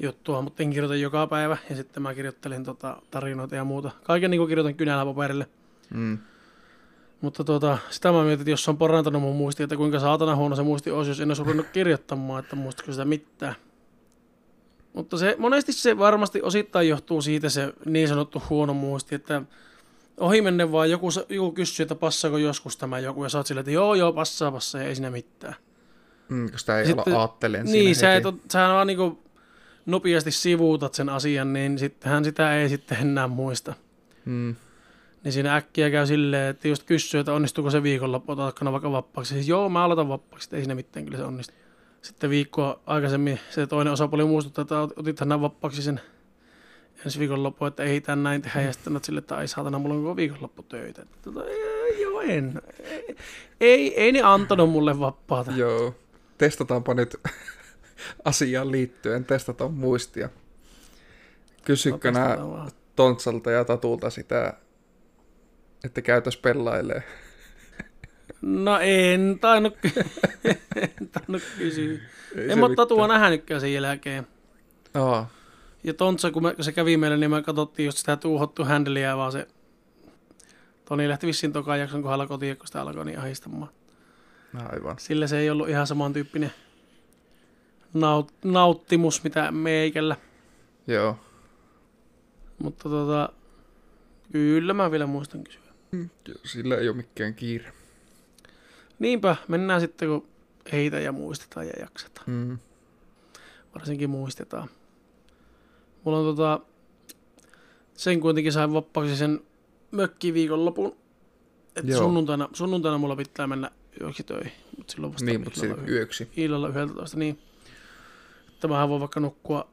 juttua, mutta en kirjoita joka päivä. Ja sitten mä kirjoittelin tota tarinoita ja muuta. Kaiken niin kuin kirjoitan kynällä paperille. Hmm. Mutta tuota, sitä mä mietin, että jos se on parantanut mun muistia, että kuinka saatana huono se muisti olisi, jos en olisi ruvennut kirjoittamaan, että muistako sitä mitään. Mutta se, monesti se varmasti osittain johtuu siitä se niin sanottu huono muisti, että ohimennen vaan joku, joku kysyy, että passaako joskus tämä joku, ja sä oot silleen, että joo, joo, passaa, passaa, ja ei siinä mitään. Kun sitä ei Sitten- olla niin, sä, et, sähän vaan niin nopeasti sivuutat sen asian, niin sittenhän sitä ei sitten enää muista. Hmm. Niin siinä äkkiä käy silleen, että just kysyy, että onnistuuko se viikonloppu, otatko ne vaikka vapaaksi. Siis joo, mä aloitan vapaaksi, ei siinä mitään, kyllä se onnistu. Sitten viikkoa aikaisemmin se toinen osapuoli muistuttaa, että ot- otithan nämä vapaaksi sen ensi viikonloppu, että ei tän näin tehdä. Ja sitten oot silleen, että ai saatana, mulla on koko viikonloppu töitä. Tota, joo, en. Ei, ei, ei ne antanut mulle vapaata. Joo. Testataanpa nyt (laughs) asiaan liittyen, testataan muistia. Kysykö Testataan vaan. Tontsalta ja Tatulta sitä, että käytäs pelailee? No en tainnut, (laughs) en tainnut kysyä. Ei En mä tatua nähnytkään sen jälkeen. Aa, Ja Tontsa, kun, me, kun se kävi meille, niin me katsottiin just sitä tuuhottu handleä, vaan se Toni lähti vissiin tokaan jakson kohdalla kotiin, kun sitä alkoi niin ahistamaan. aivan. Sillä se ei ollut ihan samantyyppinen naut, nauttimus, mitä meikällä. Joo. Mutta tota, kyllä mä vielä muistan kysyä. Sillä ei ole mikään kiire. Niinpä, mennään sitten kun heitä ja muistetaan ja jaksetaan. Mm. Varsinkin muistetaan. Mulla on tota, sen kuitenkin sain vapaaksi sen mökki viikonlopun. Että sunnuntaina, sunnuntaina mulla pitää mennä yöksi töihin. Mut silloin vasta Niin, mutta illalla, yö- yöksi. illalla 11, niin. Että mähän voi vaikka nukkua.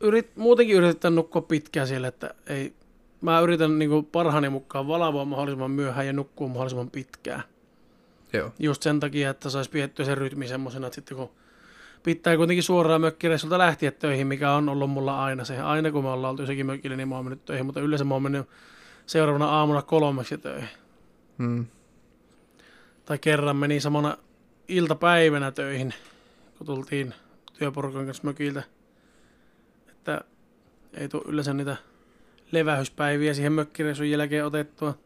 Yrit, muutenkin yritetään nukkua pitkään siellä, että ei, mä yritän niin parhaani mukaan valavoa mahdollisimman myöhään ja nukkua mahdollisimman pitkään. Joo. Just sen takia, että saisi piettyä sen rytmi semmoisena, että sitten kun pitää kuitenkin suoraan mökkireissulta lähteä töihin, mikä on ollut mulla aina se. Aina kun me ollaan oltu jossakin mökillä, niin mä oon mennyt töihin, mutta yleensä mä oon mennyt seuraavana aamuna kolmeksi töihin. Mm. Tai kerran meni samana iltapäivänä töihin, kun tultiin työporukan kanssa mökiltä. Että ei tule yleensä niitä levähyspäiviä siihen mökkireissun jälkeen otettua.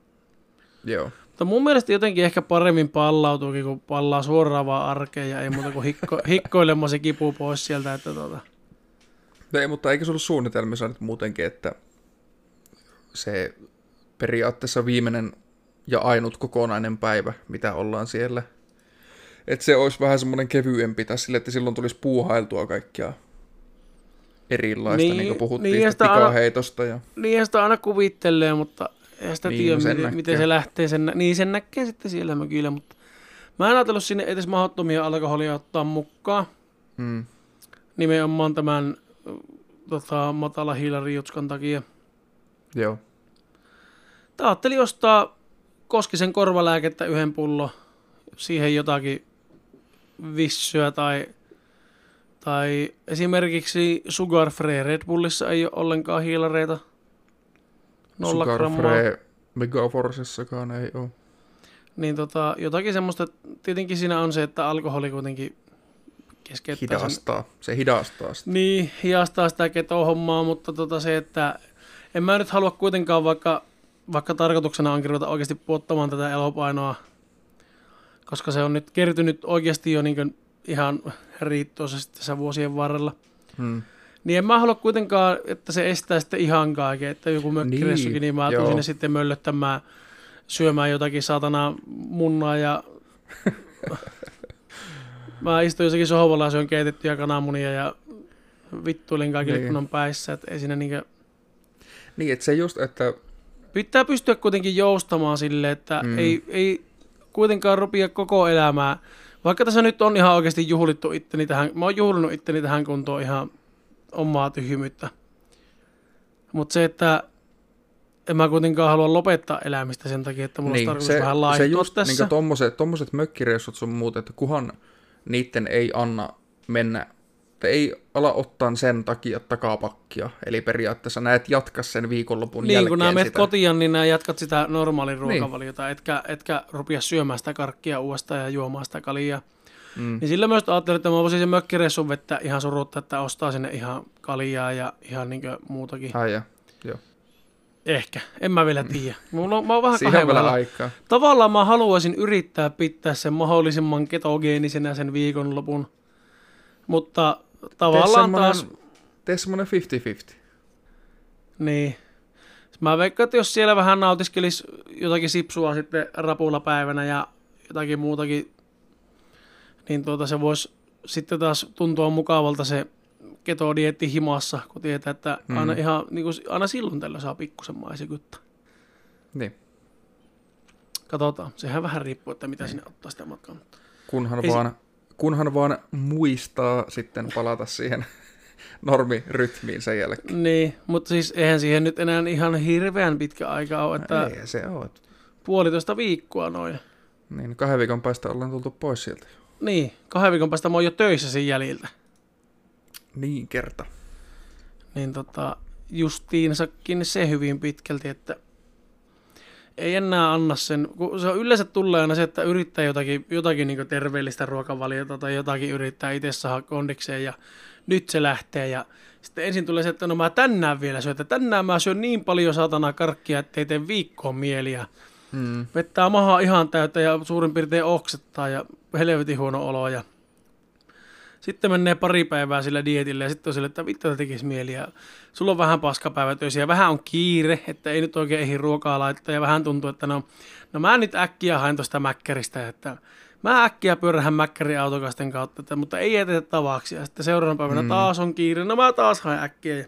Joo. Mutta mun mielestä jotenkin ehkä paremmin pallautuukin, kun pallaa suoraan vaan arkeen ja ei muuta kuin hikko, (laughs) hikkoilemaan se kipu pois sieltä. Että tota. Ei, mutta eikö se ollut suunnitelmissa nyt muutenkin, että se periaatteessa viimeinen ja ainut kokonainen päivä, mitä ollaan siellä, Että se olisi vähän semmoinen kevyempi tässä sille, että silloin tulisi puuhailtua kaikkia erilaista, niin, niin kuin puhuttiin niin, ja sitä pikaheitosta. Ja... Niin sitä aina kuvittelee, mutta ei sitä Niin, tiedä, miten, näkee. miten, se lähtee. Sen, niin sen näkee sitten siellä mökillä, mutta mä en ajatellut sinne edes mahdottomia alkoholia ottaa mukaan. Mm. Nimenomaan tämän tota, matala hiilarijutskan takia. Joo. Tää ajattelin ostaa Koskisen korvalääkettä yhden pullo, siihen jotakin vissyä tai, tai esimerkiksi Sugar Free Red Bullissa ei ole ollenkaan hiilareita. Nolla Sugar grammaa. Free Megaforcessakaan ei ole. Niin tota, jotakin semmoista, tietenkin siinä on se, että alkoholi kuitenkin keskeyttää sen. Hidastaa. Se hidastaa sitä. Niin, hiastaa sitä keto-hommaa, mutta tota se, että en mä nyt halua kuitenkaan, vaikka, vaikka tarkoituksena onkin ruveta oikeasti puottamaan tätä elopainoa, koska se on nyt kertynyt oikeasti jo niin ihan riittoisesti tässä vuosien varrella. Hmm. Niin en mä halua kuitenkaan, että se estää sitten ihan kaiken, että joku mökkiressukin, Niin, niin, mä joo. sinne sitten möllöttämään, syömään jotakin saatana munnaa ja (laughs) mä istuin jossakin sohvalla ja syön keitettyjä kananmunia ja vittuilin kaikille Niin. niin. kun on päissä, että ei siinä niinkö... Niin, että se just, että Pitää pystyä kuitenkin joustamaan sille, että mm. ei, ei kuitenkaan rupia koko elämää. Vaikka tässä nyt on ihan oikeasti juhlittu itteni tähän, mä oon juhlinut itteni tähän kuntoon ihan omaa tyhjymyttä. Mutta se, että en mä kuitenkaan halua lopettaa elämistä sen takia, että mulla niin, olisi tarkoitus vähän se laihtua just tässä. niin tommoset, tommoset mökkireissut sun muut, että kuhan niitten ei anna mennä, ei ala ottaa sen takia takapakkia. Eli periaatteessa näet jatka sen viikonlopun Niin, jälkeen kun nämä menet kotiin, niin nämä jatkat sitä normaalin Niin. ruokavaliota, etkä, etkä rupia syömään sitä karkkia uudestaan ja juomaan sitä kaljaa. Mm. Niin sillä myös ajattelin, että mä voisin sen mökkireissun vettä ihan surutta, että ostaa sinne ihan kaljaa ja ihan niin muutakin. Ai ja, joo. Ehkä, en mä vielä tiedä. (laughs) Mulla on, mä oon vähän Siihen vielä aikaa. Tavallaan mä haluaisin yrittää pitää sen mahdollisimman ketogeenisenä sen viikonlopun. Mutta tavallaan semmonen, taas... tee semmonen 50-50. Niin. Mä veikkaan, että jos siellä vähän nautiskelisi jotakin sipsua sitten rapulla päivänä ja jotakin muutakin, niin tuota se voisi sitten taas tuntua mukavalta se ketodieetti himassa, kun tietää, että Mm. aina, ihan, niin kuin, aina silloin tällä saa pikkusen maisikutta. Niin. Katsotaan. Sehän vähän riippuu, että mitä sinne ottaa sitä matkaa. Kunhan Ei se- vaan, kunhan vaan muistaa sitten palata siihen (laughs) normirytmiin sen jälkeen. Niin, mutta siis eihän siihen nyt enää ihan hirveän pitkä aika ole, että Ei se ole. puolitoista viikkoa noin. Niin, kahden viikon päästä ollaan tultu pois sieltä. Niin, kahden viikon päästä mä oon jo töissä sen jäljiltä. Niin kerta. Niin tota, justiinsakin se hyvin pitkälti, että ei enää anna sen, kun se on yleensä tulee aina se, että yrittää jotakin, jotakin niin terveellistä ruokavaliota tai jotakin yrittää itse saada kondikseen ja nyt se lähtee ja sitten ensin tulee se, että no mä tänään vielä syön, että tänään mä syön niin paljon saatana karkkia, ettei tee viikkoon mieliä. Mm. Vettää mahaa ihan täyttä ja suurin piirtein oksettaa ja helvetin huono olo ja sitten menee pari päivää sillä dietillä ja sitten on sille, että vittu että tekisi mieli ja sulla on vähän paskapäivä töissä ja vähän on kiire, että ei nyt oikein ehdi ruokaa laittaa ja vähän tuntuu, että no, no mä nyt äkkiä haen tuosta mäkkäristä, että mä äkkiä pyörähän mäkkärin autokasten kautta, että, mutta ei jätetä tavaksi ja sitten seuraavana päivänä Mm. taas on kiire, no mä taas haen äkkiä ja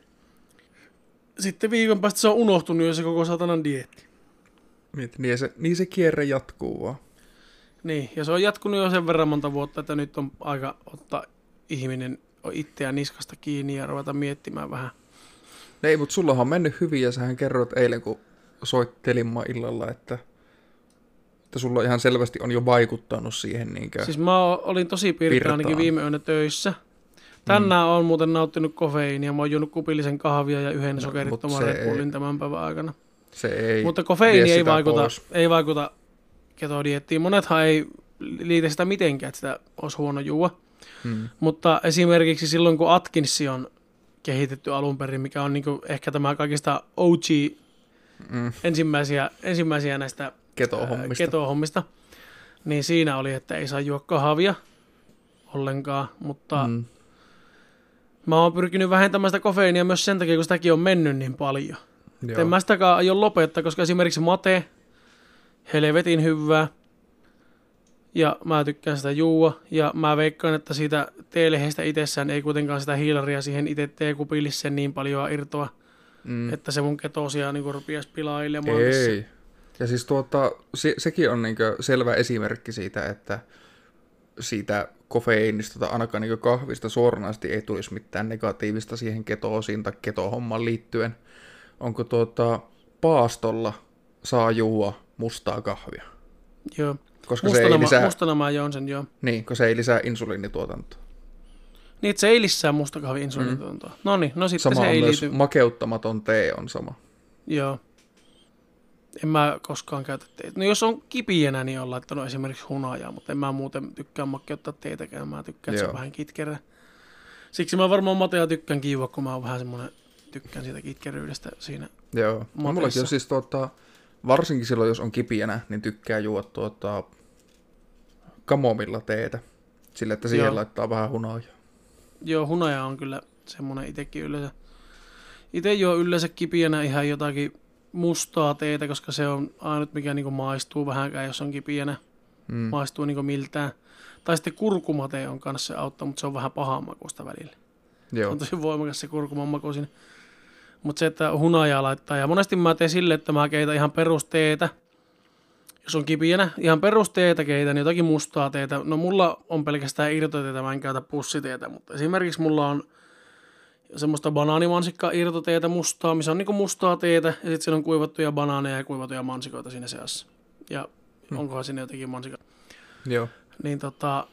sitten viikon päästä se on unohtunut jo se koko satanan dieetti. Niin, niin, se, niin se kierre jatkuu vaan. Niin, ja se on jatkunut jo sen verran monta vuotta, että nyt on aika ottaa ihminen itseään niskasta kiinni ja ruveta miettimään vähän. Ei, mutta sullahan on mennyt hyvin ja sähän kerroit eilen, kun soittelimme illalla, että, että sulla ihan selvästi on jo vaikuttanut siihen niinkö. Siis mä olin tosi pirkka ainakin viime yönä töissä. Tänään on muuten nauttinut kofeiinia. Mä oon juonut kupillisen kahvia ja yhden No, sokerittoman ei- tämän päivän aikana. se ei Mutta kofeiini ei vaikuta, pois. ei vaikuta ketodiettiin. Monethan ei liitä sitä mitenkään, että sitä olisi huono juua. Hmm. Mutta esimerkiksi silloin, kun Atkinsi on kehitetty alun perin, mikä on niin ehkä tämä kaikista OG Mm. ensimmäisiä, ensimmäisiä näistä Keto-hommista. keto-hommista, niin siinä oli, että ei saa juo kahvia ollenkaan, mutta. Mm. mä oon pyrkinyt vähentämään sitä kofeiinia myös sen takia, kun sitäkin on mennyt niin paljon. Joo. En mä sitäkään aio lopettaa, koska esimerkiksi mate, helvetin hyvää, Ja mä tykkään sitä juua. Ja mä veikkaan, että siitä teelehestä itsessään ei kuitenkaan sitä hiilaria siihen itse teekupillisen niin paljon irtoa, mm. että se mun ketoosia niin rupiaisi pilailemaan. Ei. Tässä. Ja siis tuota, se, sekin on niin selvä esimerkki siitä, että siitä kofeiinista tai ainakaan niin kahvista suoranaisesti ei tulisi mitään negatiivista siihen ketoosiin tai ketohomman liittyen. Onko tuota, paastolla saa juua mustaa kahvia? Joo. Koska mustana, se ei lisää... mä, mustana mä joon sen, joo. Niin, koska se ei lisää insuliinituotantoa. Niin, se ei lisää mustakahvi insuliinituotantoa. Mm. No niin, no sitten sama se ei liity. makeuttamaton tee on sama. Joo. En mä koskaan käytä teitä. No jos on kipienä, niin on laittanut esimerkiksi hunajaa, mutta en mä muuten tykkää makeuttaa teitäkään. Mä tykkään, että se vähän kitkerä. Siksi mä varmaan matea tykkään kiivoa, kun mä oon vähän semmonen, tykkään siitä kitkeryydestä siinä. Joo. No, mullakin on siis tuota, varsinkin silloin, jos on kipienä, niin tykkää juoda tuota kamomilla teetä. Sille, että siihen Joo. laittaa vähän hunajaa. Joo, hunaja on kyllä semmonen itekin yleensä. Ite juo yleensä kipienä ihan jotakin mustaa teetä, koska se on ainut, mikä niinku maistuu vähänkään, jos on kipienä. Mm. Maistuu niinku miltään. Tai sitten kurkumatee on kanssa se auttaa, mutta se on vähän pahan makuista välillä. Se Joo. on tosi voimakas se kurkuman maku siinä. Mutta se, että hunajaa laittaa. Ja monesti mä teen sille, että mä keitän ihan perusteetä. Jos on kipienä, ihan perusteetä keitän, jotakin mustaa teetä. No mulla on pelkästään irtoteetä, mä en käytä pussiteetä. Mutta esimerkiksi mulla on semmoista banaanimansikkaa irtoteetä mustaa, missä on niinku mustaa teetä. Ja sitten siellä on kuivattuja banaaneja ja kuivattuja mansikoita siinä seassa. Ja onkohan siinä jotenkin mansikoita. Joo. Niin tota,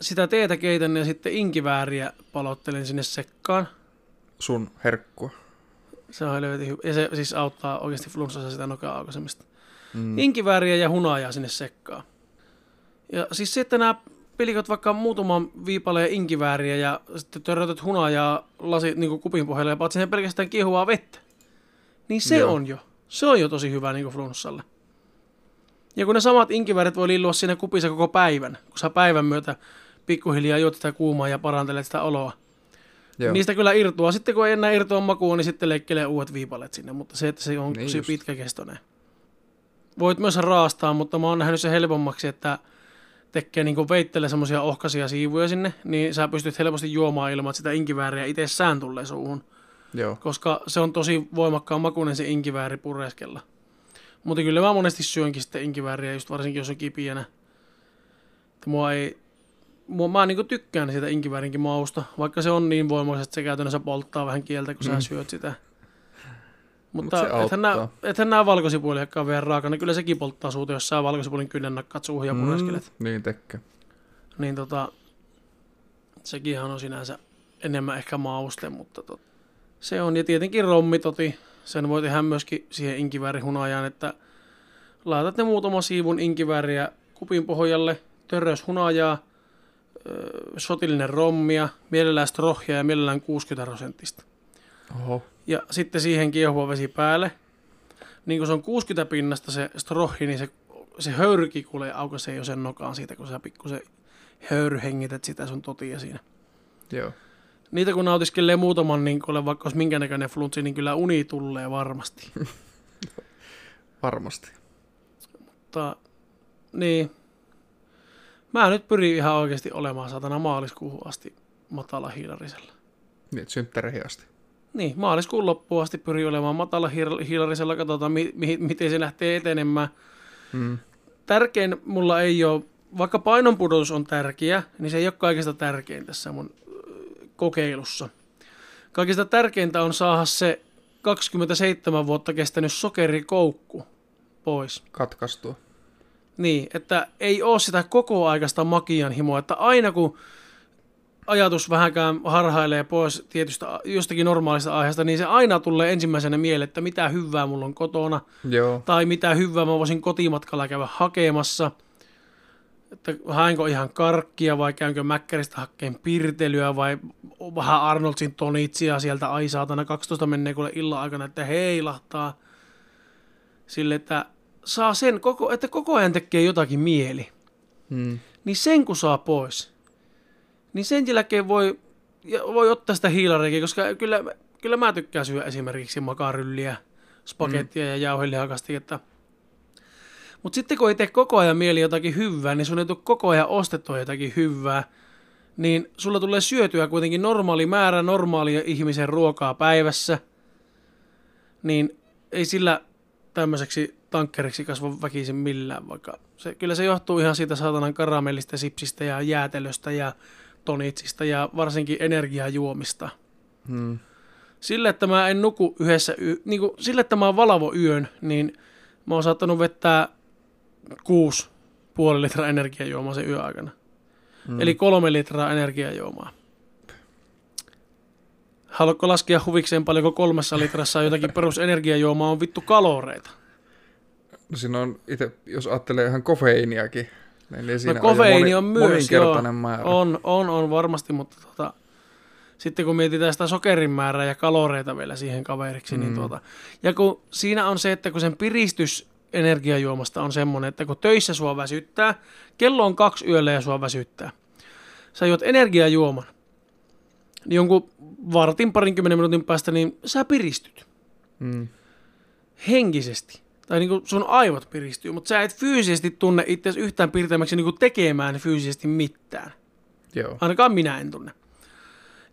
sitä teetä keitän ja sitten inkivääriä palottelen sinne sekkaan. Sun herkkua. Se on helvetin hyvä. Ja se siis auttaa oikeasti flunssassa sitä nokaa aukaisemista. Mm. Inkivääriä ja hunajaa sinne sekkaan. Ja siis se, että nämä pilikot vaikka muutaman viipaleen inkivääriä ja sitten törrötät hunajaa lasi, niin kuin kupin pohjalle ja paat siihen pelkästään kiehuvaa vettä. Niin se Joo. on jo. Se on jo tosi hyvä niin kuin flunssalle. Ja kun ne samat inkiväärit voi lillua siinä kupissa koko päivän, kun sä päivän myötä pikkuhiljaa juot sitä kuumaa ja parantelet sitä oloa. Joo. Niistä kyllä irtoaa. Sitten kun ei enää irtoa makua, niin sitten leikkelee uudet viipalet sinne, mutta se, että se on Niin tosi just. pitkäkestoinen. Voit myös raastaa, mutta mä oon nähnyt se helpommaksi, että tekee niin veittele semmoisia ohkaisia siivuja sinne, niin sä pystyt helposti juomaan ilman, että sitä inkivääriä itsessään tulee suuhun, Joo. koska se on tosi voimakkaan makuinen se inkivääri pureskella. Mutta kyllä mä monesti syönkin sitten inkivääriä, just varsinkin jos on kipienä. Mua ei, mua, mä niin tykkään siitä inkiväärinkin mausta, vaikka se on niin voimakas, että se käytännössä polttaa vähän kieltä, kun mm. Mm. sä syöt sitä. Mut Mutta se ethän auttaa. ethän valkosipuoliakaan vielä raakana. Kyllä sekin polttaa suuta, jos sä valkosipuolin kynnen nakkaat suuhun ja pureskelet. Mm, niin tekee. Niin tota, sekin on sinänsä enemmän ehkä mauste, mutta tot, se on. Ja tietenkin rommitoti, sen voi tehdä myöskin siihen inkiväärihunajaan, että laitat ne muutama siivun inkivääriä kupin pohjalle, törrös hunajaa, sotillinen rommia, mielellään strohja ja mielellään 60 prosenttista. Oho. Ja sitten siihen kiehuva vesi päälle. Niin kun se on 60 pinnasta se strohi, niin se, se höyryki kuulee aukaisee jo sen nokaan siitä, kun sä pikkusen höyryhengität sitä sun totia siinä. Joo. Niitä kun nautiskelee muutaman, niin kuule, vaikka olisi minkä näköinen fluntsi, niin kyllä uni tulee varmasti. (laughs) Varmasti. Mutta niin, mä nyt pyrin ihan oikeasti olemaan satana maaliskuuhun asti matala hiilarisella. Niin, synttäreihin asti. Niin, maaliskuun loppuun asti pyrin olemaan matala hiil- hiilarisella, katsotaan mi- mi- miten se lähtee etenemään. Mm. Tärkein mulla ei ole, vaikka painonpudotus on tärkeä, niin se ei ole kaikista tärkein tässä mun kokeilussa. Kaikista tärkeintä on saada se 27 vuotta kestänyt sokerikoukku pois. Katkaistua. Niin, että ei ole sitä koko aikaista makian himoa, että aina kun ajatus vähänkään harhailee pois tietystä jostakin normaalista aiheesta, niin se aina tulee ensimmäisenä mieleen, että mitä hyvää mulla on kotona, Joo. tai mitä hyvää mä voisin kotimatkalla käydä hakemassa, että haenko ihan karkkia vai käynkö mäkkäristä hakkeen pirtelyä vai vähän Arnoldsin tonitsia sieltä, ai saatana 12 menee kuule illan aikana, että heilahtaa. Sille, että saa sen, koko, että koko ajan tekee jotakin mieli. Mm. Niin sen kun saa pois, niin sen jälkeen voi, voi ottaa sitä hiilariakin, koska kyllä, kyllä mä tykkään syödä esimerkiksi makarylliä, spagettia mm. ja jauhelihakastiketta. Mutta sitten kun ei tee koko ajan mieli jotakin hyvää, niin sun ei tule koko ajan ostettua jotakin hyvää, niin sulla tulee syötyä kuitenkin normaali määrä normaalia ihmisen ruokaa päivässä, niin ei sillä tämmöiseksi tankkeriksi kasva väkisin millään, vaikka se, kyllä se johtuu ihan siitä saatanan karamellista, sipsistä ja jäätelöstä ja tonitsista ja varsinkin energiajuomista. Hmm. Sille, että mä en nuku yhdessä, y- niin kuin, sille, että mä oon valavo yön, niin mä oon saattanut vettää kuusi puoli litraa energiajuomaa sen yön aikana. Mm. Eli kolme litraa energiajuomaa. Haluatko laskea huvikseen paljonko kolmessa litrassa jotakin (laughs) perusenergiajuomaa on vittu kaloreita? No siinä on itse, jos ajattelee ihan kofeiiniakin, niin siinä no kofeiini on, on moni, myös, moninkertainen joo, määrä. on, on, on varmasti, mutta tota, sitten kun mietitään sitä sokerin määrää ja kaloreita vielä siihen kaveriksi, mm. niin tuota, ja kun siinä on se, että kun sen piristys energiajuomasta on semmoinen, että kun töissä sua väsyttää, kello on kaksi yöllä ja sua väsyttää, sä juot energiajuoman, niin jonkun vartin parinkymmenen minuutin päästä, niin sä piristyt Mm. henkisesti. Tai niin kuin sun aivot piristyy, mutta sä et fyysisesti tunne itse yhtään pirteämmäksi niin kuin tekemään fyysisesti mitään. Joo. Ainakaan minä en tunne.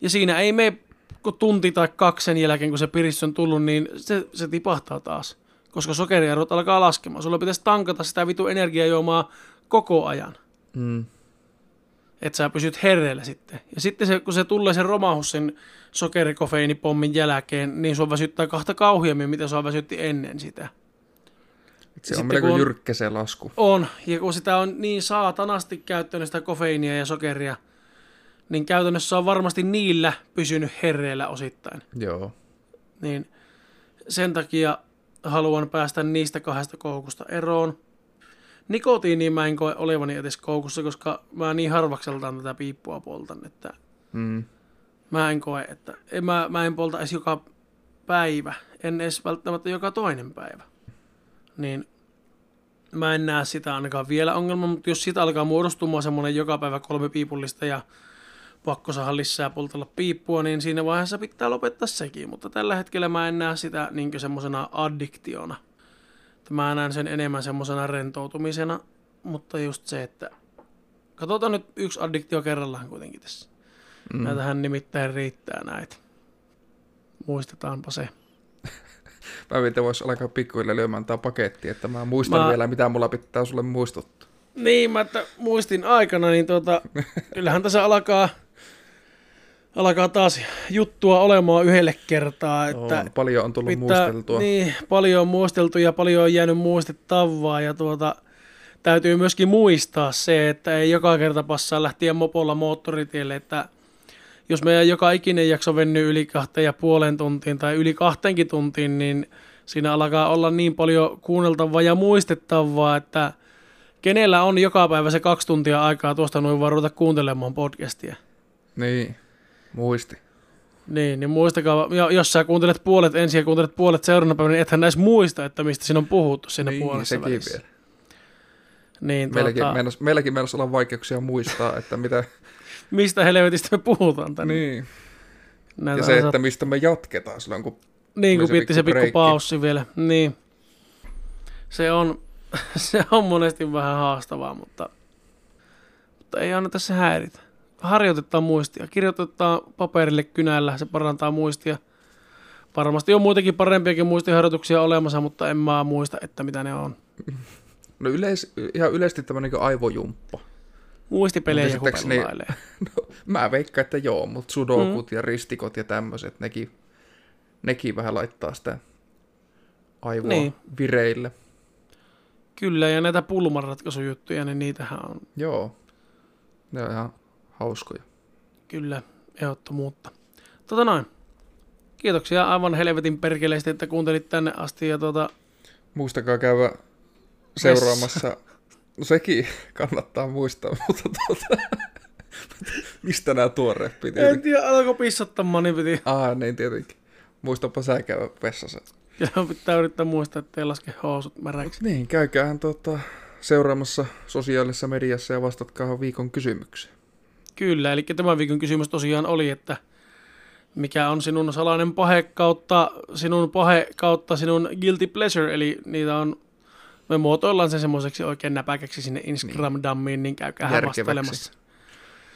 Ja siinä ei mene kun tunti tai kaksi sen jälkeen, kun se piristys on tullut, niin se, se tipahtaa taas. Koska sokeriarvot alkaa laskemaan. Sulla pitäisi tankata sitä vitu energiajuomaa koko ajan. Mm. Että sä pysyt herreillä sitten. Ja sitten se, kun se tulee se romahus sen sokerikofeinipommin jälkeen, niin sua väsyttää kahta kauheammin, mitä sua väsytti ennen sitä. Se on melko jyrkkä se lasku. On, ja kun sitä on niin saatanasti käyttänyt sitä kofeiinia ja sokeria, niin käytännössä on varmasti niillä pysynyt herreillä osittain. Joo. Niin sen takia haluan päästä niistä kahdesta koukusta eroon. Nikotiiniin mä en koe olevani edes koukussa, koska mä niin harvakseltaan tätä piippua poltan, että Mm. mä en koe, että en, mä, mä en polta edes joka päivä, en edes välttämättä joka toinen päivä. Niin mä en näe sitä ainakaan vielä ongelma, mutta jos siitä alkaa muodostumaan semmoinen joka päivä kolme piipullista ja pakko saada lisää poltella piippua, niin siinä vaiheessa pitää lopettaa sekin, mutta tällä hetkellä mä en näe sitä niin semmoisena addiktiona. Mä näen sen enemmän semmoisena rentoutumisena, mutta just se, että katsotaan nyt yksi addiktio kerrallaan kuitenkin tässä. Mm. Näitähän nimittäin riittää näitä. Muistetaanpa se. (laughs) (laughs) Mä mietin, vois alkaa pikkuhiljaa lyömään tää paketti, että mä muistan Mä- mä... vielä, mitä mulla pitää sulle muistuttaa. Niin, mä että muistin aikana, niin tuota, (laughs) kyllähän tässä alkaa, alkaa taas juttua olemaan yhdelle kertaa. Että on, paljon on tullut pitää, muisteltua. Niin, paljon on muisteltu ja paljon on jäänyt muistettavaa ja tuota, täytyy myöskin muistaa se, että ei joka kerta passaa lähteä mopolla moottoritielle, että jos meidän joka ikinen jakso vennyy yli kahteen ja puolen tuntiin tai yli kahteenkin tuntiin, niin siinä alkaa olla niin paljon kuunneltavaa ja muistettavaa, että kenellä on joka päivä se kaksi tuntia aikaa tuosta noin vaan ruveta kuuntelemaan podcastia. Niin, muisti. Niin, niin muistakaa, ja jos sä kuuntelet puolet ensin ja kuuntelet puolet seuraavana päivänä, niin ethän näis muista, että mistä siinä on puhuttu siinä niin, puolessa sekin välissä. vielä. Niin, Meilläkin, tuota, meinas, meilläkin meinas olla vaikeuksia muistaa, että mitä... mistä helvetistä me puhutaan tänne. niin. Näitä Ja se, että mistä me jatketaan silloin, kun... niin, kun tulee se pikku pikku paussi vielä. Niin. Se on, (laughs) se on monesti vähän haastavaa, mutta, mutta ei anneta se häiritä. Harjoitetaan muistia. Kirjoitetaan paperille kynällä, se parantaa muistia. Varmasti on muitakin parempiakin muistiharjoituksia olemassa, mutta en mä muista, että mitä ne on. (laughs) No yleis, ihan yleisesti tämmöinen niin aivojumppa. Muistipelejä Käsittääkseni- pelailee. (laughs) No, mä veikkaan, että joo, mutta sudokut mm. ja ristikot ja tämmöiset, nekin, nekin vähän laittaa sitä aivoa Niin. vireille. Kyllä, ja näitä pulmanratkaisujuttuja, niin niitähän on Joo, ne on ihan hauskoja. kyllä ehdottomuutta. Tota noin. Kiitoksia aivan helvetin perkeleesti, että kuuntelit tänne asti. Ja tota, Muistakaa käydä seuraamassa. (laughs) No sekin (laughs) kannattaa muistaa, (laughs) mutta tuota, mistä nämä tuoreet piti? en tiedä, alko pissattamaan, niin piti. Ah, niin tietenkin. Muistapa sä käydä vessassa. Ja (laughs) pitää yrittää muistaa, että ei laske housut märäiksi. Niin, käykäähän tuota, seuraamassa sosiaalisessa mediassa ja vastatkaa viikon kysymykseen. Kyllä, eli tämän viikon kysymys tosiaan oli, että mikä on sinun salainen pahe kautta sinun pahe kautta sinun guilty pleasure, eli niitä on Me muotoillaan se semmoiseksi oikein näpäkäksi sinne Instagram-dammiin, niin käykää Järkeväksi. vastailemassa.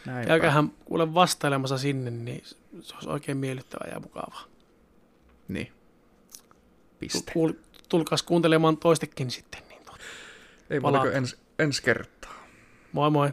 Näinpä. Käykähän kuule vastailemassa sinne, niin se olisi oikein miellyttävää ja mukavaa. Niin. Piste. Kuul, tulkaas kuuntelemaan toistekin sitten. Niin tuota. Ei muuta kuin ens, ensi kertaa. Moi moi.